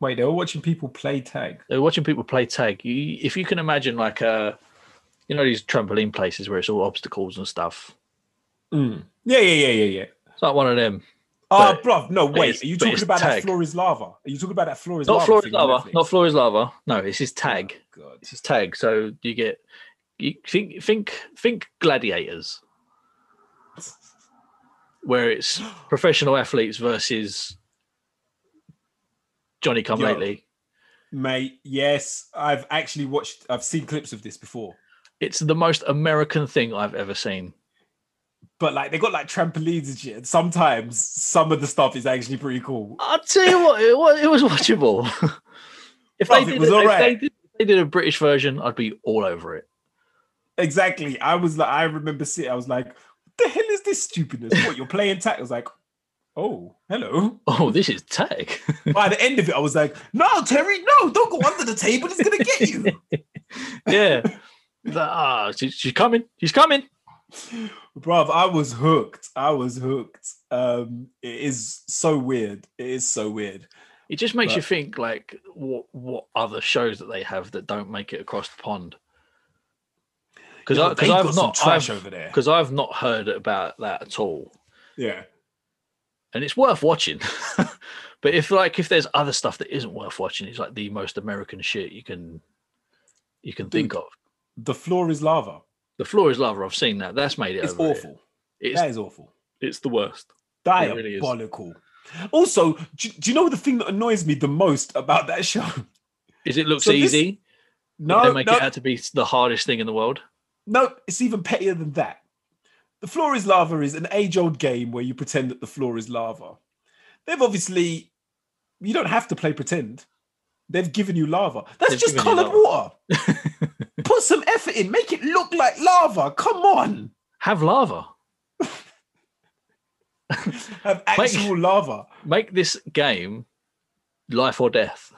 Wait, they were watching people play tag. They were watching people play tag. You, if you can imagine, like, uh, you know, these trampoline places where it's all obstacles and stuff. Mm. Yeah, yeah, yeah, yeah, yeah. It's like one of them. Oh, But- bruv, no, wait. Are you talking about that floor is lava? Are you talking about that floor is Not lava? floor is lava. Not floor is lava. No, it's his tag. Oh, God. It's his tag. So you get. You think think think gladiators, where it's professional athletes versus Johnny Come Yo. Lately. Mate, yes, I've actually watched, I've seen clips of this before. It's the most American thing I've ever seen. But like they got like trampolines and shit. And sometimes some of the stuff is actually pretty cool. I'll tell you what, it was, it was watchable. if, Bruv, they did, was if they did, if they did a British version, I'd be all over it. Exactly. I was like, I remember sitting, I was like, the hell is this stupidness? What you're playing tag? I was like, oh, hello. Oh, this is tech. By the end of it, I was like, no, Terry, no, don't go under the table. It's gonna get you. yeah. Like, Ah, she- she's coming. She's coming. Bruv, I was hooked. I was hooked. Um, it is so weird. It is so weird. It just makes you think like what what other shows that they have that don't make it across the pond. Because Yeah, because I've not trash I've, over there. because I've not heard about that at all, Yeah. and it's worth watching. but if like if there's other stuff that isn't worth watching, it's like the most American shit you can you can think of. The floor is lava. The floor is lava. I've seen that. That's made it. It's here. awful. It's That is awful. it's the worst. Really. Diabolical. Also, do, do you know the thing that annoys me the most about that show? Is it looks So this- easy? No, they make no, it out to be the hardest thing in the world. No, it's even pettier than that. The floor is lava is an age-old game where you pretend that the floor is lava. They've obviously, you don't have to play pretend. They've given you lava. That's They've just colored water. Put some effort in. Make it look like lava. Come on. Have lava. Have actual lava. Make this game life or death.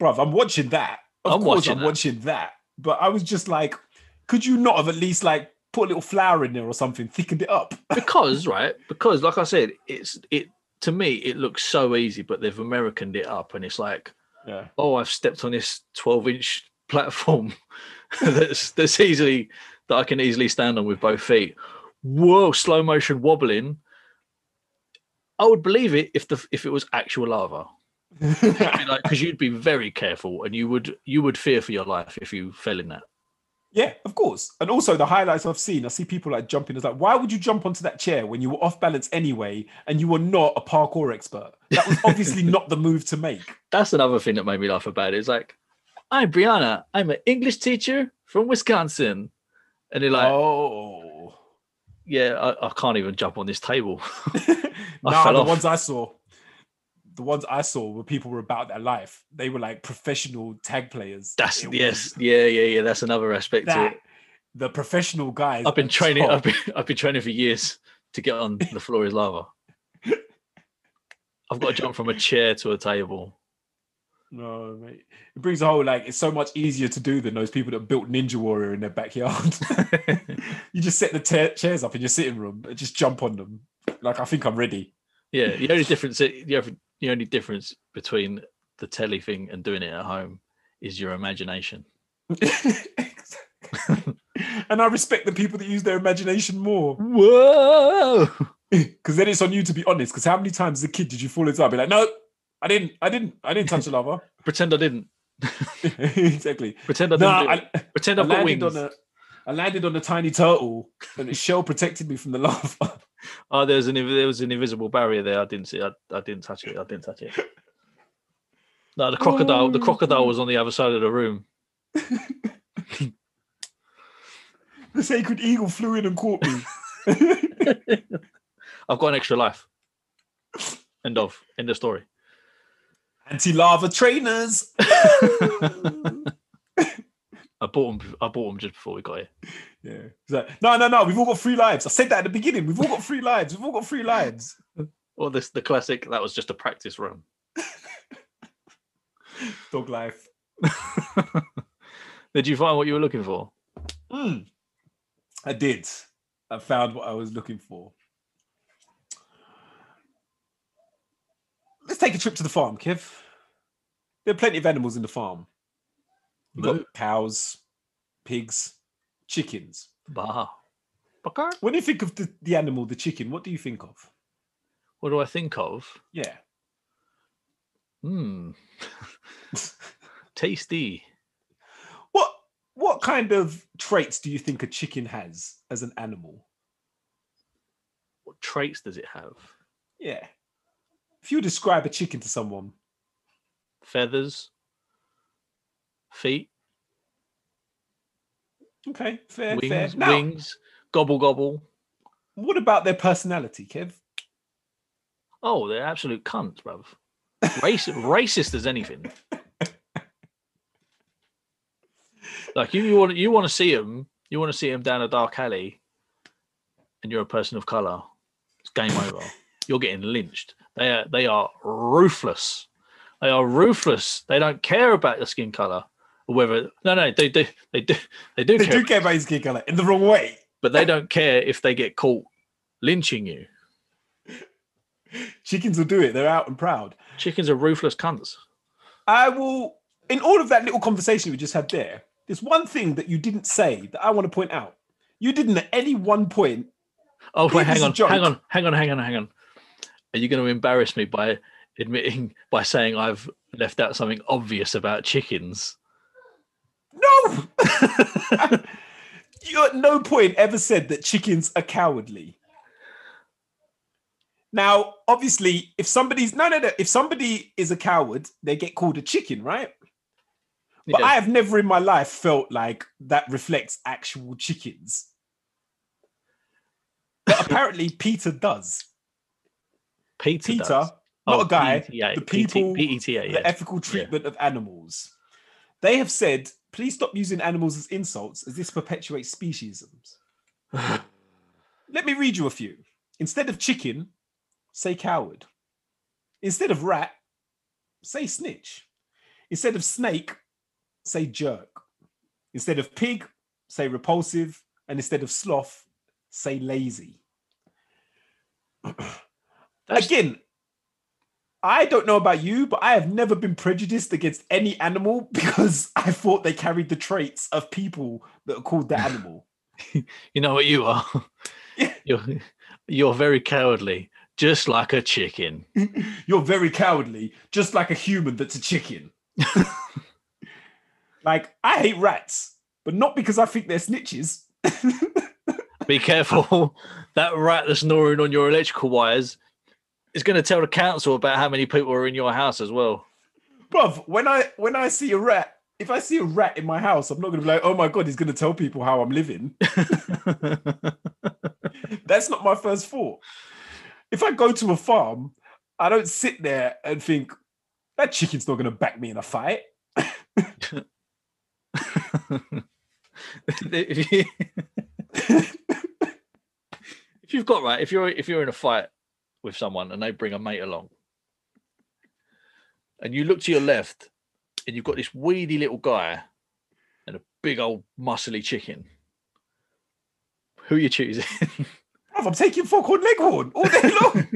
Bruv, I'm watching that. Of I'm course watching I'm that. watching that. But I was just like, could you not have at least like put a little flour in there or something, thickened it up? because right because like i said it's it to me it looks so easy but they've americaned it up and it's like Yeah. oh i've stepped on this 12 inch platform that's that's easily that i can easily stand on with both feet whoa slow motion wobbling i would believe it if the if it was actual lava like because you'd be very careful and you would you would fear for your life if you fell in that yeah, of course. And also the highlights I've seen, I see people like jumping. It's like, why would you jump onto that chair when you were off balance anyway and you were not a parkour expert? That was obviously not the move to make. that's another thing that made me laugh about it. It's like, I'm Brianna. I'm an English teacher from Wisconsin. And they're like, oh. yeah, I, I can't even jump on this table. nah, the ones I saw, the ones I saw where people were about their life. They were like professional tag players. That's It yes, was yeah, yeah, yeah. That's another aspect to it. the professional guys. I've been training. top. I've been I've been training for years to get on the floor is lava. I've got to jump from a chair to a table. No, mate. It brings a whole like it's so much easier to do than those people that built Ninja Warrior in their backyard. you just set the ta- chairs up in your sitting room and just jump on them. Like I think I'm ready. yeah, the only difference the the only difference between the telly thing and doing it at home is your imagination. and I respect the people that use their imagination more. Whoa! Because then it's on you to be honest. Because how many times as a kid did you fall into that? Be like, no, I didn't, I didn't, I didn't touch the lava. Pretend I didn't. exactly. Pretend I didn't. No. I, Pretend I I've got landed wings. on a, I landed on a tiny turtle, and its shell protected me from the lava. Oh, there's an there was an invisible barrier there. I didn't see. I, I didn't touch it. I didn't touch it. No, the crocodile. The oh. crocodile was on the other side of the room. the sacred eagle flew in and caught me. I've got an extra life. End of. End of story. Anti-lava trainers. I bought them. I bought them just before we got here. Yeah. He's like, no, no, no. We've all got three lives. I said that at the beginning. We've all got three lives. We've all got three lives. Well, this the classic. That was just a practice run. Dog life. Did you find what you were looking for? Mm. I did. I found what I was looking for. Let's take a trip to the farm, Kev. There are plenty of animals in the farm. You've got Moo. cows, pigs, chickens. Bah. Baka? When you think of the, the animal, the chicken, what do you think of? What do I think of? Yeah. Hmm. Tasty. What what kind of traits do you think a chicken has as an animal? What traits does it have? Yeah. If you describe a chicken to someone, Feathers. Feet. Okay, fair, fair. Wings, Now, wings, gobble gobble. what about their personality, Kev? Oh, they're absolute cunts, bruv. Race, racist as anything. Like you, you want you want to see them, you want to see them down a dark alley, and you're a person of color. It's game over. You're getting lynched. They are they are ruthless. They are ruthless. They don't care about your skin color or whether no no they do they do they do They care, do care about his skin color in the wrong way. but they don't care if they get caught lynching you. Chickens will do it. They're out and proud. Chickens are ruthless cunts. I will, in all of that little conversation we just had there, there's one thing that you didn't say that I want to point out. You didn't at any one point. Oh wait, hang on, hang on, hang on, hang on, hang on. Are you going to embarrass me by admitting by saying I've left out something obvious about chickens? No! you at no point ever said that chickens are cowardly. Now, obviously, if somebody's no, no, no, if somebody is a coward, they get called a chicken, right? But Yeah. I have never in my life felt like that reflects actual chickens. But apparently, Peter does. Peter, Peter, does. not Oh, a guy, PETA, the people, PETA, the ethical treatment of animals. They have said, please stop using animals as insults, as this perpetuates speciesisms. Let me read you a few. Instead of chicken, say coward. Instead of rat, say snitch. Instead of snake, say jerk. Instead of pig, say repulsive. And instead of sloth, say lazy. That's- Again, I don't know about you, but I have never been prejudiced against any animal because I thought they carried the traits of people that are called the animal. you know what you are. Yeah. You're you're very cowardly, just like a chicken. You're very cowardly, just like a human that's a chicken. like, I hate rats, but not because I think they're snitches. Be careful. that rat that's gnawing on your electrical wires is going to tell the council about how many people are in your house as well. Bruv, when I when I see a rat, if I see a rat in my house, I'm not gonna be like, oh my god, he's gonna tell people how I'm living. That's not my first thought. If I go to a farm, I don't sit there and think that chicken's not going to back me in a fight. if you've got right, if you're if you're in a fight with someone and they bring a mate along, and you look to your left, and you've got this weedy little guy and a big old muscly chicken, who are you choosing? I'm taking Foghorn Leghorn all day long.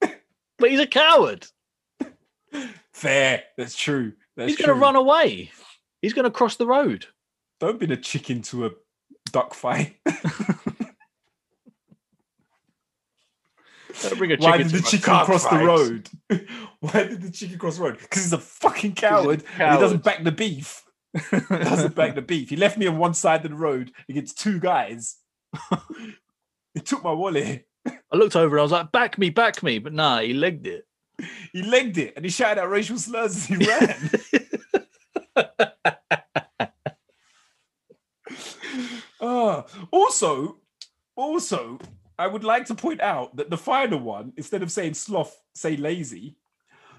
but he's a coward. Fair, that's true. That's he's going to run away. He's going to cross the road. Don't be a chicken to a duck fight. Don't bring a Why did the a chicken cross the road? Why did the chicken cross the road? Because he's a fucking coward. and He doesn't back the beef. He doesn't back the beef. He left me on one side of the road against two guys. he took my wallet. I looked over and I was like, "Back me, back me!" But nah, he legged it. He legged it and he shouted out racial slurs as he ran. Ah, also, also, I would like to point out that the final one, instead of saying sloth, say lazy.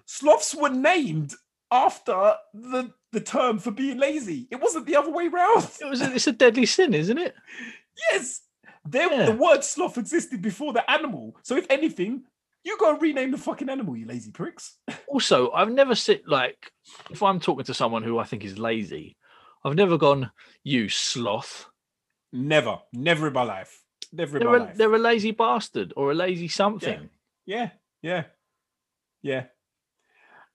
Sloths were named after the, the term for being lazy. It wasn't the other way round. It was. A, it's a deadly sin, isn't it? Yes, there, Yeah. the word sloth existed before the animal. So if anything, you go and rename the fucking animal, you lazy pricks. Also, I've never sit like if I'm talking to someone who I think is lazy, I've never gone, "You sloth." Never, never in my life. Never They're a, they're a lazy bastard or a lazy something. Yeah, yeah, yeah.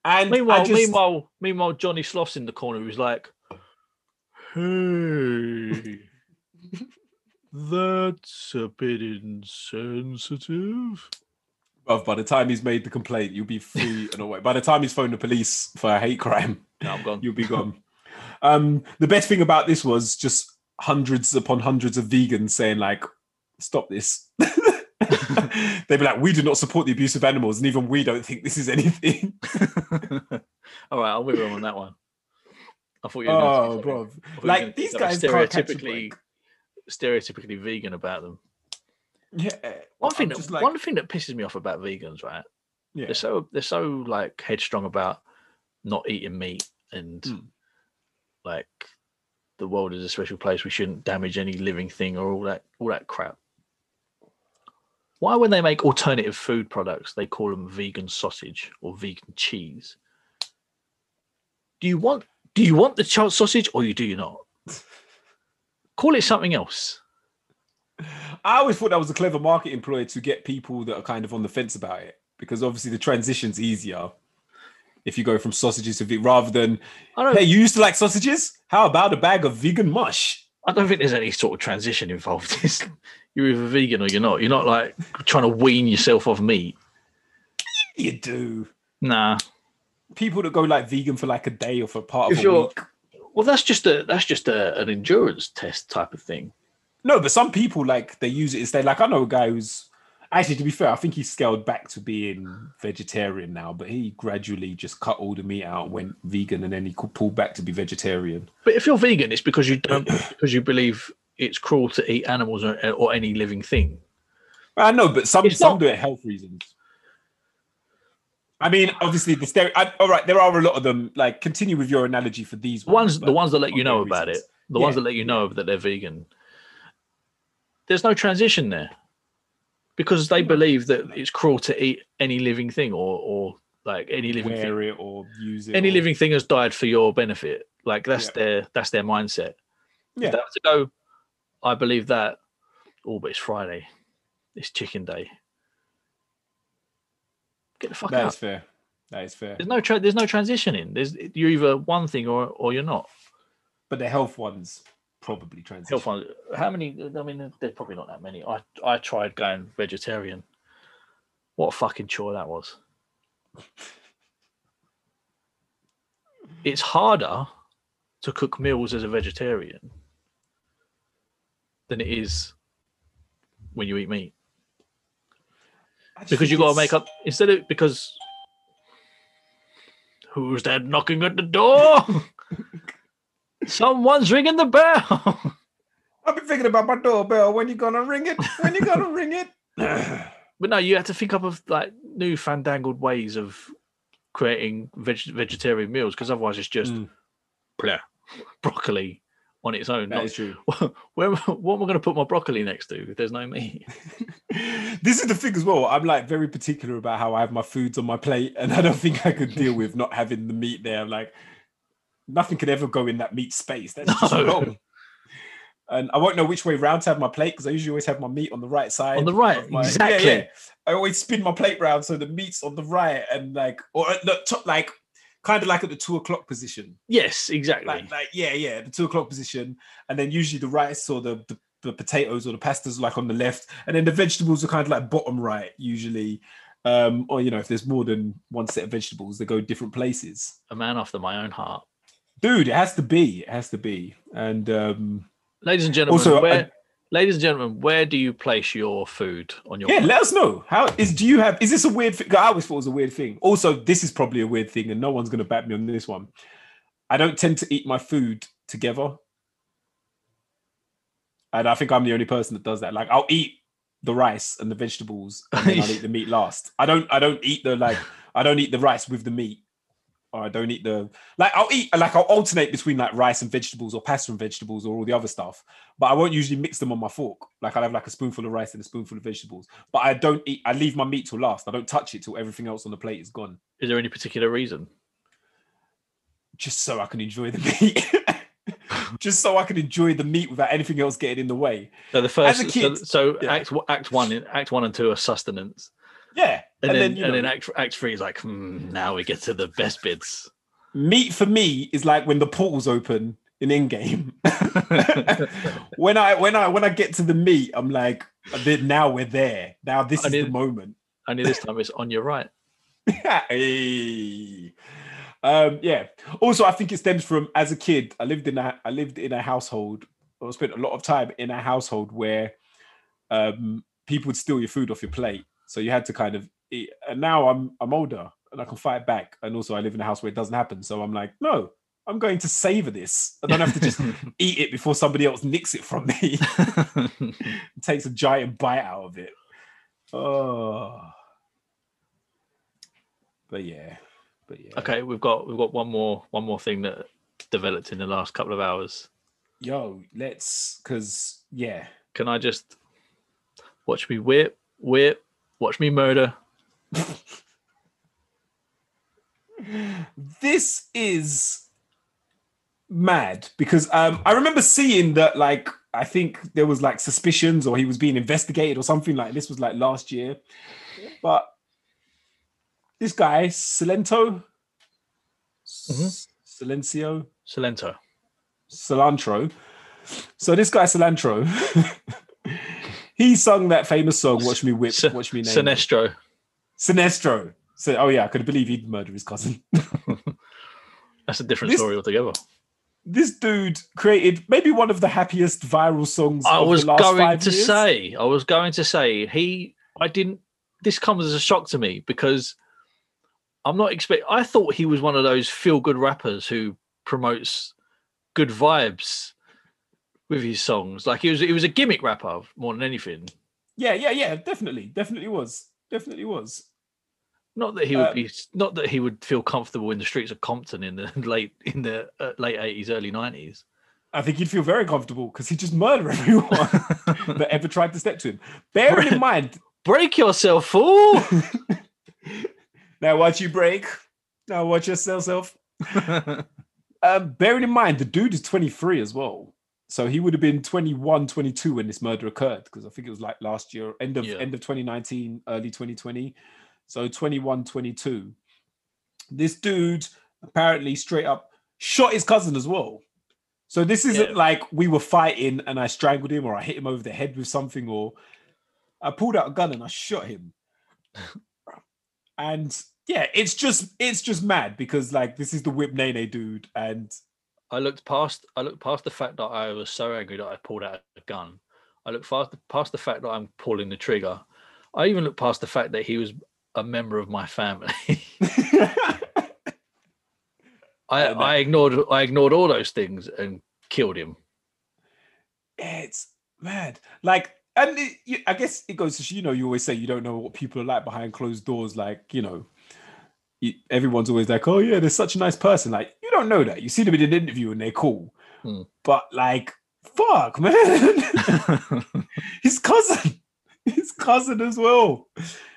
And Meanwhile, just, meanwhile, meanwhile, Johnny Sloss in the corner was like, "Hey, that's a bit insensitive." By the time he's made the complaint, you'll be free and away. By the time he's phoned the police for a hate crime, Now I'm gone. you'll be gone. um, the best thing about this was just hundreds upon hundreds of vegans saying like, "Stop this." They'd be like, "We do not support the abuse of animals, and even we don't think this is anything." All right, I'll move on on that one. I thought you were oh, bro! I thought you were Like these guys can't catch a stereotypically stereotypically vegan about them. Yeah. One thing that like- one thing that pisses me off about vegans, right? Yeah. They're so they're so like headstrong about not eating meat and Mm. like the world is a special place. We shouldn't damage any living thing or all that all that crap. Why, when they make alternative food products, they call them vegan sausage or vegan cheese? Do you want do you want the ch- sausage or you do you not? Call it something else. I always thought that was a clever marketing ploy to get people that are kind of on the fence about it because obviously the transition's easier if you go from sausages to vegan rather than hey you used to like sausages how about a bag of vegan mush I don't think there's any sort of transition involved. It's, you're either vegan or you're not. You're not like trying to wean yourself off meat. you do Nah. people that go like vegan for like a day or for part of a you're- week Well, that's just a that's just a, an endurance test type of thing. no but some people like they use it instead like I know a guy who's actually to be fair I think he scaled back to being vegetarian now but he gradually just cut all the meat out went vegan and then he could pull back to be vegetarian But if you're vegan, it's because you don't because you believe it's cruel to eat animals or, or any living thing. I know, but some It's some not- do it health reasons. I mean, obviously the stereo. I, all right, there are a lot of them. Like, continue with your analogy for these The ones the ones that let you know about it, reasons. the ones that let you know that they're vegan. There's no transition there because they believe that it's cruel to eat any living thing or or like any living thing. wear it or use it. any or- living thing has died for your benefit. Like that's Yeah. their that's their mindset. Yeah. If they were to go, I believe that. Oh, but it's Friday. It's chicken day. Get the fuck That out. is fair. That is fair. There's no tra- there's no transitioning. There's you're either one thing or or you're not. But the health ones probably transition. Health one. How many? I mean, there's probably not that many. I I tried going vegetarian. What a fucking chore that was. It's harder to cook meals as a vegetarian than it is when you eat meat because you got to make up instead of because who's that knocking at the door? Someone's ringing the bell. I've been thinking about my doorbell. When you gonna ring it? When you gonna ring it? But no, you have to think up of like new fandangled ways of creating veg- vegetarian meals because otherwise it's just Mm. broccoli on its own. that Not, is true. where, what am I going to put my broccoli next to if there's no meat? this is the thing as well. I'm like very particular about how I have my foods on my plate, and I don't think I could deal with not having the meat there. I'm like, nothing could ever go in that meat space. That's just No. wrong. And I won't know which way round to have my plate because I usually always have my meat on the right side. On the right, my- exactly. I always spin my plate round so the meat's on the right and like, or at the top, like kind of like at the two o'clock position. Yes, exactly. Like, like yeah, yeah, the two o'clock position, and then usually the rice or the, the the potatoes or the pastas like on the left, and then the vegetables are kind of like bottom right usually. Um, or you know, if there's more than one set of vegetables, they go different places. a man after my own heart. Dude, it has to be. It has to be. And um, Ladies and gentlemen, Also, where, ladies and gentlemen, where do you place your food on your yeah, plate? let us know. How is do you have is this a weird thing? I always thought it was a weird thing. Also, this is probably a weird thing, and no one's gonna back me on this one. I don't tend to eat my food together. And I think I'm the only person that does that. Like I'll eat the rice and the vegetables, and then I'll eat the meat last. I don't I don't eat the like I don't eat the rice with the meat. Or I don't eat the like I'll eat like I'll alternate between like rice and vegetables or pasta and vegetables or all the other stuff, but I won't usually mix them on my fork. Like I'll have like a spoonful of rice and a spoonful of vegetables. But I don't eat I leave my meat till last. I don't touch it till everything else on the plate is gone. Is there any particular reason? Just so I can enjoy the meat. just so I can enjoy the meat without anything else getting in the way. So the first, a so, so yeah. act act one, act one and two are sustenance, Yeah. and, then, you and know, then act act three is like, hmm, now we get to the best bits. meat for me is like when the portals open in in game. when I when I when I get to the meat, I'm like, now we're there. Now this I is the moment. Only this time it's on your right. Hey. Um, yeah. Also, I think it stems from as a kid, I lived in a I lived in a household, or spent a lot of time in a household where um people would steal your food off your plate. So you had to kind of eat. And now I'm I'm older and I can fight back. And also I live in a house where it doesn't happen. So I'm like, no, I'm going to savor this. I don't have to just eat it before somebody else nicks it from me. takes a giant bite out of it. Oh. But yeah. But yeah. okay, we've got we've got one more one more thing that developed in the last couple of hours. Yo, let's cause yeah. Can I just watch me whip, whip, watch me murder? this is mad because um I remember seeing that like I think there was like suspicions or he was being investigated or something like this was like last year. But this guy, Silento, Mhm. Silencio, Silento. Cilantro. So this guy Cilantro, he sung that famous song "Watch Me Whip, Si- Watch Me Name." It. Sinestro. Sinestro. So, oh yeah, I could believe he'd murder his cousin. That's a different This- story altogether. this dude created maybe one of the happiest viral songs. I of was the last going to years. say, I was going to say, he, I didn't, this comes as a shock to me because I'm not expect. I thought he was one of those feel good rappers who promotes good vibes with his songs. Like he was, he was a gimmick rapper more than anything. Yeah, yeah, yeah, definitely, definitely was, definitely was. Not that he would Um, be, not that he would feel comfortable in the streets of Compton in the late in the uh, late 80s, early 90s. I think he'd feel very comfortable because he'd just murder everyone that ever tried to step to him. Bearing in mind, Break yourself, fool! now watch you break. Now watch yourself. Um, bearing in mind, the dude is 23 as well. So he would have been 21, 22 when this murder occurred, because I think it was like last year, end of Yeah. end of 2019, early 2020. So 21, 22. This dude apparently straight up shot his cousin as well. So this isn't Yeah. like we were fighting and I strangled him or I hit him over the head with something or I pulled out a gun and I shot him. and yeah, it's just it's just mad because like this is the whip nae nae dude and I looked past I looked past the fact that I was so angry that I pulled out a gun. I looked past past the fact that I'm pulling the trigger. I even looked past the fact that he was a member of my family. I, I ignored I ignored all those things and killed him. it's mad. Like, and it, you, I guess it goes to you know you always say you don't know what people are like behind closed doors. Like, you know, everyone's always like, oh yeah, they're such a nice person. Like, don't know that. You see them in an interview and they're cool, Hmm. but like, fuck, man, his cousin, his cousin as well.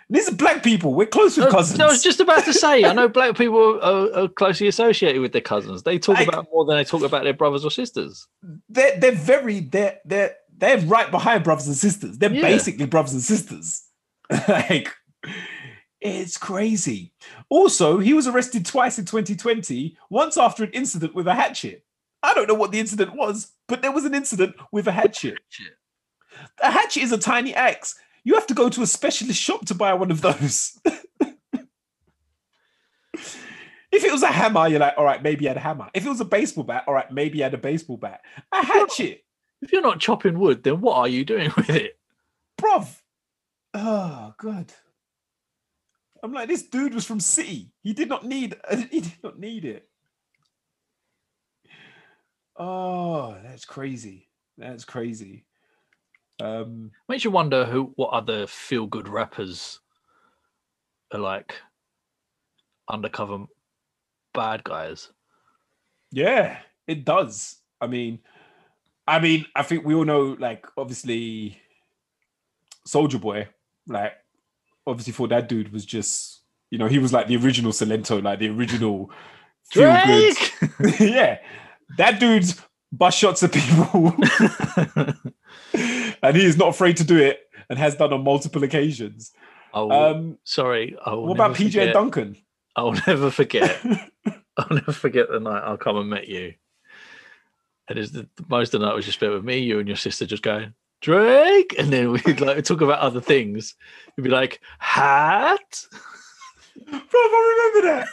These are black people. We're close with cousins. I was just about to say, I know black people are, are closely associated with their cousins. They talk Like- about more than they talk about their brothers or sisters. they're they're very they're they're they're right behind brothers and sisters. They're Yeah. basically brothers and sisters. like it's crazy. Also, he was arrested twice in 2020, once after an incident with a hatchet. I don't know what the incident was, but there was an incident with a hatchet. A hatchet is a tiny axe. You have to go to a specialist shop to buy one of those. if it was a hammer, you're like, all right, maybe he had a hammer. If it was a baseball bat, all right, maybe he had a baseball bat. A hatchet. If you're not chopping wood, then what are you doing with it? bruv. Oh god. I'm like, this dude was from City. He did not need. He did not need it. Oh, that's crazy. That's crazy. Um, Makes you wonder who, what other feel good rappers are like undercover bad guys. yeah, it does. I mean, I mean, I think we all know, like, obviously, Soulja Boy, like, obviously, thought that dude was just, you know, he was like the original Silento, like the original feel good. Drake! yeah, that dude's bust shots at people, and he is not afraid to do it, and has done on multiple occasions. oh, Um, sorry. What about PJ forget- Duncan? I'll never forget. I'll never forget the night I come and met you. And the, most of the night was just spent with me, you and your sister just going, Drake. And then we'd like talk about other things. You'd be like, hat? Bro, I remember that.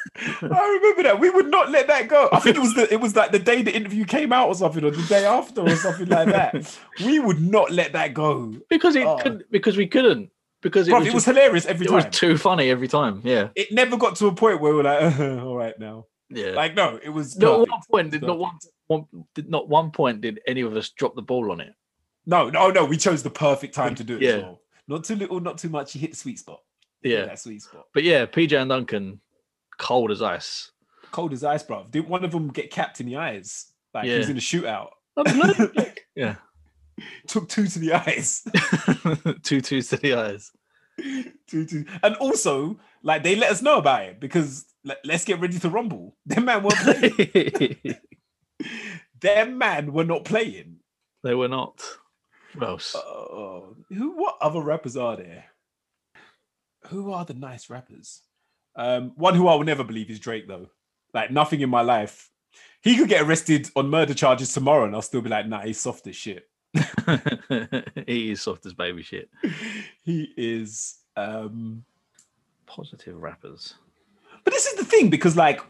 I remember that. We would not let that go. I think it was the it was like the day the interview came out or something, or the day after or something like that. We would not let that go. Because it Oh. could because we couldn't. Because it was, it was just- hilarious every it time. was too funny every time. Yeah. it never got to a point where we were like, uh-huh, all right now. Yeah. Like, no, it was not perfect. one point did not one, one did not one point did any of us drop the ball on it. No, no, oh, no. We chose the perfect time to do it. Yeah. Well. Not too little, not too much. You hit the sweet spot. Yeah. that sweet spot. But yeah, PJ and Duncan, cold as ice. Cold as ice, bro. Didn't one of them get capped in the eyes? Like he was in a shootout. yeah. Took two to the eyes. two twos to the eyes. two, two. And also, like they let us know about it because let, let's get ready to rumble. Them man weren't playing. Them man were not playing. they were not. Who else? Oh, who? What other rappers are there? Who are the nice rappers? Um, one who I will never believe is Drake, though. Like nothing in my life. He could get arrested on murder charges tomorrow, and I'll still be like, nah, he's soft as shit. he is soft as baby shit. He is. Um, Positive rappers. but this is the thing because, like,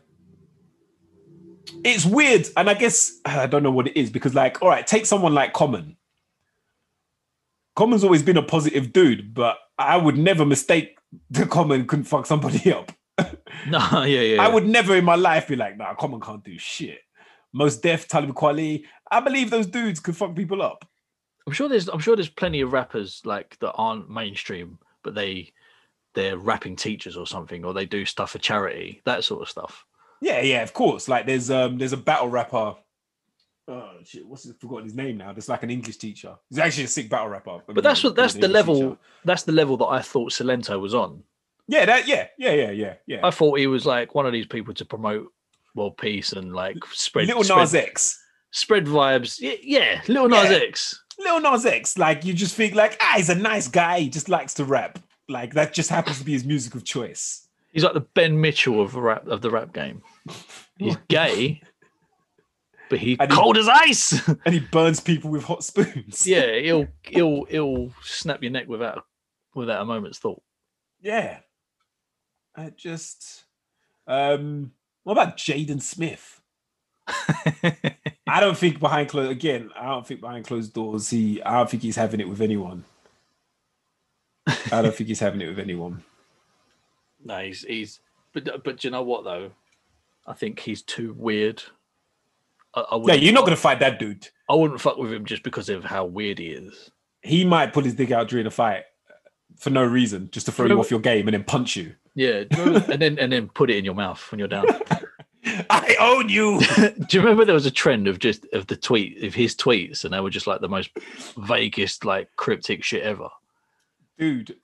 it's weird, and I guess I don't know what it is because, like, all right, take someone like Common. Common's always been a positive dude, but I would never mistake the Common couldn't fuck somebody up. No, yeah, yeah. I would never in my life be like, nah, Common can't do shit. Mos Def, Talib Kweli, I believe those dudes could fuck people up. I'm sure there's I'm sure there's plenty of rappers like that aren't mainstream, but they they're rapping teachers or something, or they do stuff for charity, that sort of stuff. Yeah, yeah, of course. Like there's um there's a battle rapper. Oh shit, what's his, forgotten his name now? There's like an English teacher. He's actually a sick battle rapper. I But that's what that's the English level teacher. that's the level that I thought Silento was on. Yeah, that yeah, yeah, yeah, yeah, yeah. I thought he was like one of these people to promote world peace and like spread Little spread, Nas X. spread vibes. Yeah, yeah little Nas Yeah. X. Lil Nas X, like you just think like, ah, he's a nice guy. He just likes to rap. Like that just happens to be his music of choice. He's like the Ben Mitchell of rap of the rap game. He's gay, but he's And he- cold as ice. And he burns people with hot spoons. yeah, he'll he'll he'll snap your neck without without a moment's thought. Yeah. I just um what about Jaden Smith? I don't think behind closed again, I don't think behind closed doors he I don't think he's having it with anyone. I don't think he's having it with anyone. no, he's he's but but do you know what though? I think he's too weird. I, I you're not gonna fight that dude. I wouldn't fuck with him just because of how weird he is. He might pull his dick out during a fight for no reason, just to throw you off your game and then punch you. Yeah, you and then and then put it in your mouth when you're down. I own you. Do you remember there was a trend of just of the tweet of his tweets, and they were just like the most vaguest, like cryptic shit ever. dude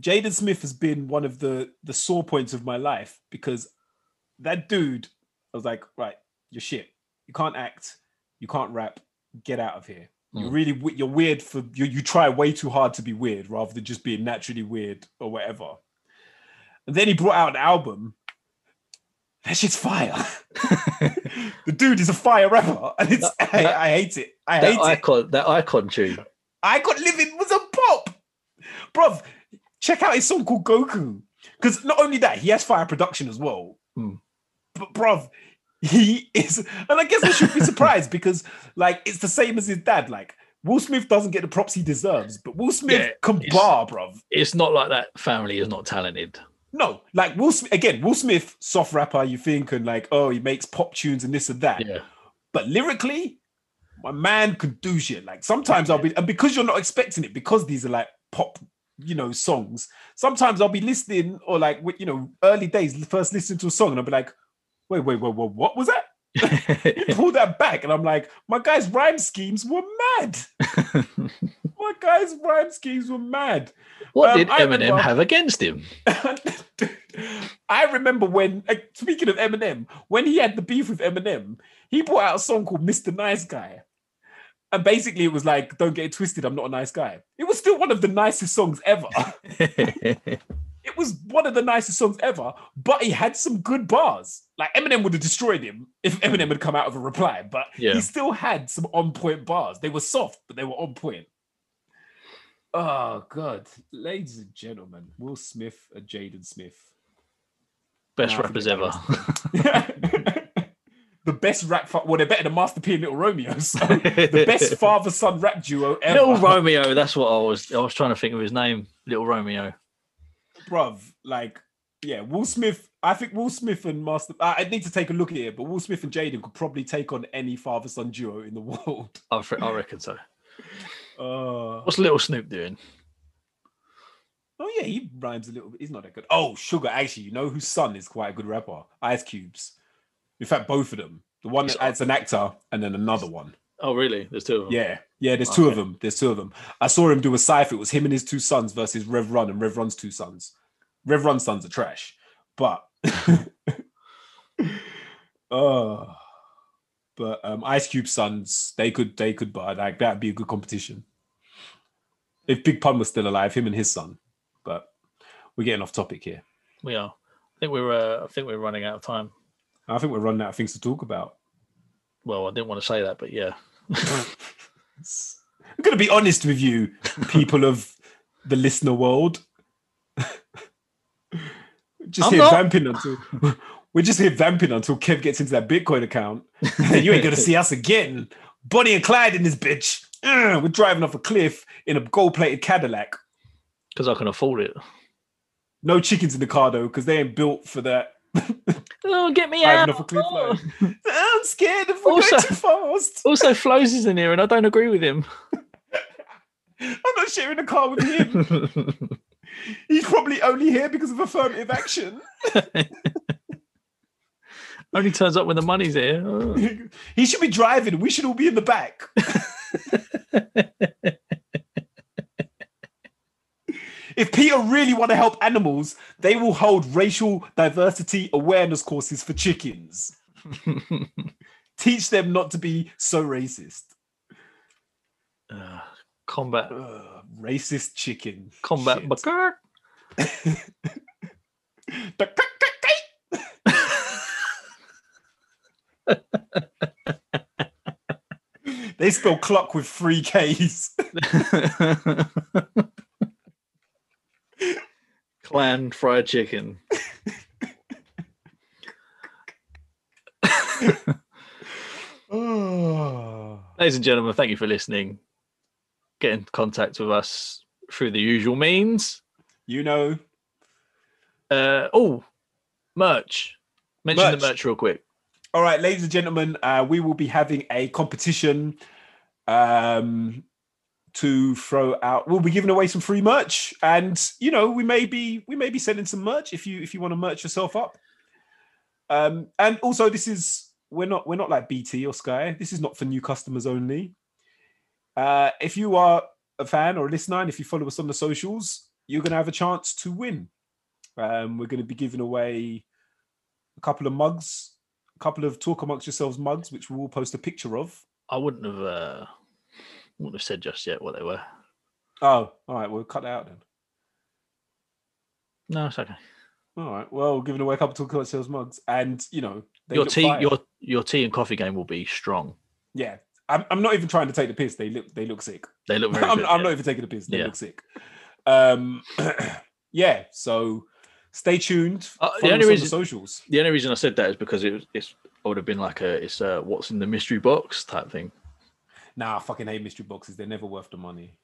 jaden smith has been one of the the sore points of my life because that dude i was like right you're shit you can't act you can't rap get out of here you're Mm. really you're weird for you you try way too hard to be weird rather than just being naturally weird or whatever and then he brought out an album that shit's fire the dude is a fire rapper and it's I, I hate it i That hate it icon, that icon tune. I Got Living was a pop. Bruv, check out his song called Goku. Because not only that, he has fire production as well. Hmm. But bruv, he is, and I guess I should be surprised because like it's the same as his dad. Like Will Smith doesn't get the props he deserves, but Will Smith Yeah, can bar, bruv. It's not like that family is not talented. No, like Will Smith again, Will Smith, soft rapper, you think, and like, oh, he makes pop tunes and this and that. Yeah, But lyrically, my man could do shit. Like sometimes I'll be, and because you're not expecting it, because these are like pop, you know, songs. Sometimes I'll be listening, or like, you know, early days, first listening to a song, and I'll be like, wait, wait, wait, wait, what was that? You pulled that back, and I'm like, my guy's rhyme schemes were mad. my guy's rhyme schemes were mad. what Um, did Eminem remember- have against him? I remember when, like, speaking of Eminem, when he had the beef with Eminem, he brought out a song called Mr. Nice Guy. And basically, it was like, don't get it twisted, I'm not a nice guy. It was still one of the nicest songs ever. It was one of the nicest songs ever, but he had some good bars. Like, Eminem would have destroyed him if Eminem had come out with a reply, but Yeah. he still had some on point bars. They were soft, but they were on point. Oh, God. Ladies and gentlemen, Will Smith and Jaden Smith. Best Nah, rappers ever. the best rap, fa- well, they're better than Master P and Little Romeo. So the best father son rap duo ever. Little Romeo. That's what I was. I was trying to think of his name. Little Romeo. Bruv, like yeah, Will Smith. I think Will Smith and Master. I I need to take a look at it, but Will Smith and Jaden could probably take on any father-son duo in the world. I, I reckon so. Uh, What's Little Snoop doing? oh yeah, he rhymes a little bit. He's not that good. Oh, Sugar. Actually, you know whose son is quite a good rapper? Ice Cube's. In fact, both of them. The one that's an actor, and then another one. Oh, really? There's two of them. Yeah, yeah. There's two of them. There's two of them. I saw him do a cipher. It was him and his two sons versus Rev Run and Rev Run's two sons. Rev Run's sons are trash, but oh, but um, Ice Cube sons they could they could but like that'd be a good competition. If Big Pun was still alive, him and his son. But we're getting off topic here. We are. I think we're. Uh, I think we're running out of time. I think we're running out of things to talk about. Well, I didn't want to say that, but yeah. I'm gonna be honest with you, people of the listener world. just I'm here not. vamping until we're just here vamping until Kev gets into that Bitcoin account. And you ain't gonna see us again. Bonnie and Clyde in this bitch. We're driving off a cliff in a gold-plated Cadillac. Because I can afford it. No chickens in the car though, because they ain't built for that. Oh, get me out! off a cliff Oh. I'm scared if we're Also- going too fast. Also, Flows is in here, and I don't agree with him. I'm not sharing a car with him. He's probably only here because of affirmative action. Only turns up when the money's here. Oh. he should be driving. We should all be in the back. If PETA really want to help animals, they will hold racial diversity awareness courses for chickens. Teach them not to be so racist. Uh, combat, Ugh, racist chicken. combat, they spell clock with three K's. Klan fried chicken. Oh. Ladies and gentlemen, thank you for listening. Get in contact with us through the usual means. You know, Uh, oh, merch. Mention Merch. the merch real quick. All right, ladies and gentlemen, uh, we will be having a competition um, to throw out. We'll be giving away some free merch, and you know, we may be we may be sending some merch if you if you want to merch yourself up. Um, and also, this is we're not we're not like BT or Sky. This is not for new customers only. Uh, if you are a fan or a listener, and if you follow us on the socials, you're to have a chance to win. Um, we're to be giving away a couple of mugs a couple of talk amongst yourselves mugs, which we will post a picture of. I wouldn't have uh, wouldn't have said just yet what they were. Oh, all right. We'll cut that out then. No, it's okay. All right. Well, giving away a couple of amongst yourselves mugs, and you know, they your tea, fire. your your tea and coffee game will be strong. yeah. I'm, I'm not even trying to take the piss. They look they look sick. They look very I'm, good. I'm yeah. not even taking the piss. They Yeah. look sick. Um, yeah. So stay tuned. Uh, the only us on reason- the socials. The only reason I said that is because it it's it would have been like a it's a what's in the mystery box type thing. Nah, I fucking hate mystery boxes. They're never worth the money.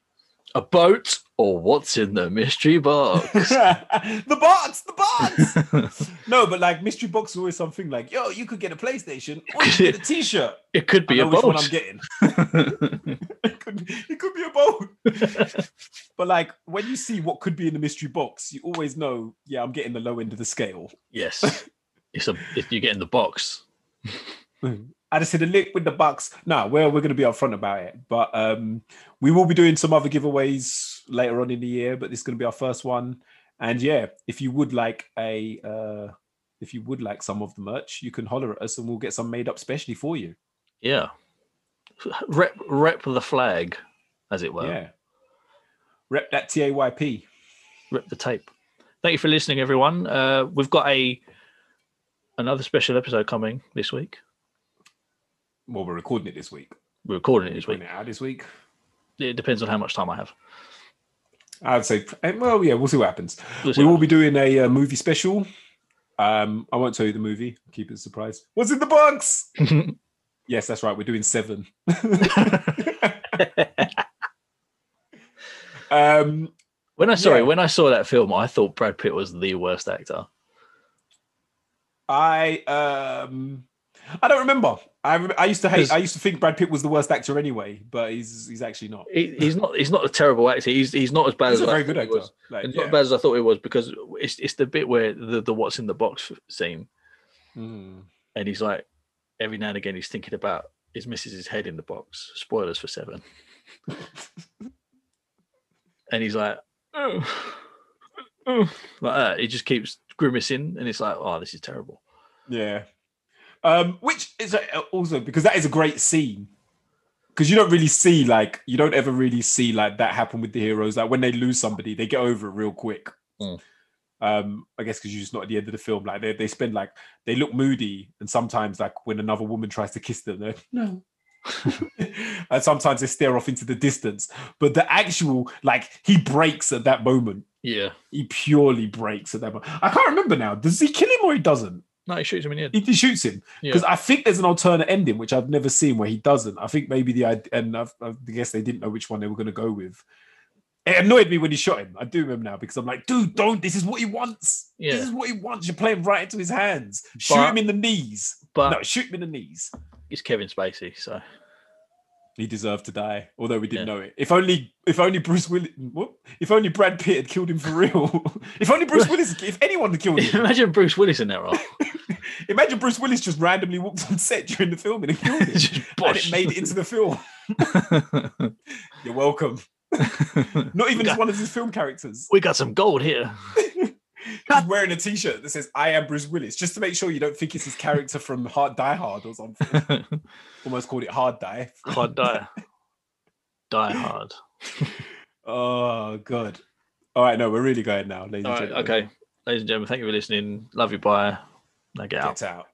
A boat or what's in the mystery box? the box, the box. no, but like mystery box is always something like, yo, you could get a PlayStation or you could get a T-shirt. it could be a which one boat. I'm getting. it, could, it could be a boat. but like when you see what could be in the mystery box, you always know, yeah, I'm getting the low end of the scale. yes, it's a if you get in the box. I just said a lick with the box. No, well, we're going to be upfront about it, but um, we will be doing some other giveaways later on in the year. But this is going to be our first one, and yeah, if you would like a, uh, if you would like some of the merch, you can holler at us, and we'll get some made up specially for you. Yeah, rep rep the flag, as it were. Yeah, rep that TAYP. Rip the tape. Thank you for listening, everyone. Uh, we've got a another special episode coming this week. Well, we're recording it this week. We're recording it this week. it out this week. It depends on how much time I have. I'd say, eh, well, yeah, we'll see what happens. We'll see We what will be doing a, uh movie special. Um, I won't tell you the movie. Keep it a surprise. What's in the box? Yes, that's right. We're doing seven. um, when I sorry, Yeah. when I saw that film, I thought Brad Pitt was the worst actor. I um I don't remember. I I used to hate. I used to think Brad Pitt was the worst actor anyway, but he's he's actually not. He, he's not. He's not a terrible actor. He's he's not as bad He's as a I very thought good actor. was. Like, yeah. not as bad as I thought it was because it's it's the bit where the the what's in the box scene, Mm. and he's like every now and again he's thinking about his misses his head in the box. Spoilers for seven. and he's like, oh, oh, like that. He just keeps grimacing, and it's like, oh, this is terrible. Yeah. Um, which is also because that is a great scene. Because you don't really see like you don't ever really see like that happen with the heroes. Like when they lose somebody, they get over it real quick. Mm. Um, I guess because you're just not at the end of the film. Like they, they spend like they look moody, and sometimes like when another woman tries to kiss them, they're no. and sometimes they stare off into the distance. But the actual like he breaks at that moment. Yeah. He purely breaks at that moment. I can't remember now. Does he kill him or he doesn't? No, he shoots him in the head. He, he shoots him Yeah. because I think there's an alternate ending which I've never seen where he doesn't. I think maybe the and I've, I guess they didn't know which one they were going to go with. It annoyed me when he shot him. I do remember now because I'm like, dude, don't. This is what he wants. Yeah. This is what he wants. You're playing right into his hands. Shoot But- him in the knees. But no, shoot him in the knees. it's Kevin Spacey, so He deserved to die, although we didn't Yeah. know it. If only, if only Bruce Willis, what? if only Brad Pitt had killed him for real. if only Bruce Willis, if anyone had killed him. imagine Bruce Willis in that role. Imagine Bruce Willis just randomly walked on set during the filming and killed him. And it made it into the film. You're welcome. Not even We as one of his film characters. we got some gold here. He's wearing a t-shirt that says "I am Bruce Willis," just to make sure you don't think it's his character from Hard Die Hard or something. Almost called it Hard Die. hard die. Die hard. Oh god. All right, no, we're really going now, ladies All and right, gentlemen. okay. Ladies and gentlemen, thank you for listening. Love you. Bye. Now get out. Get out.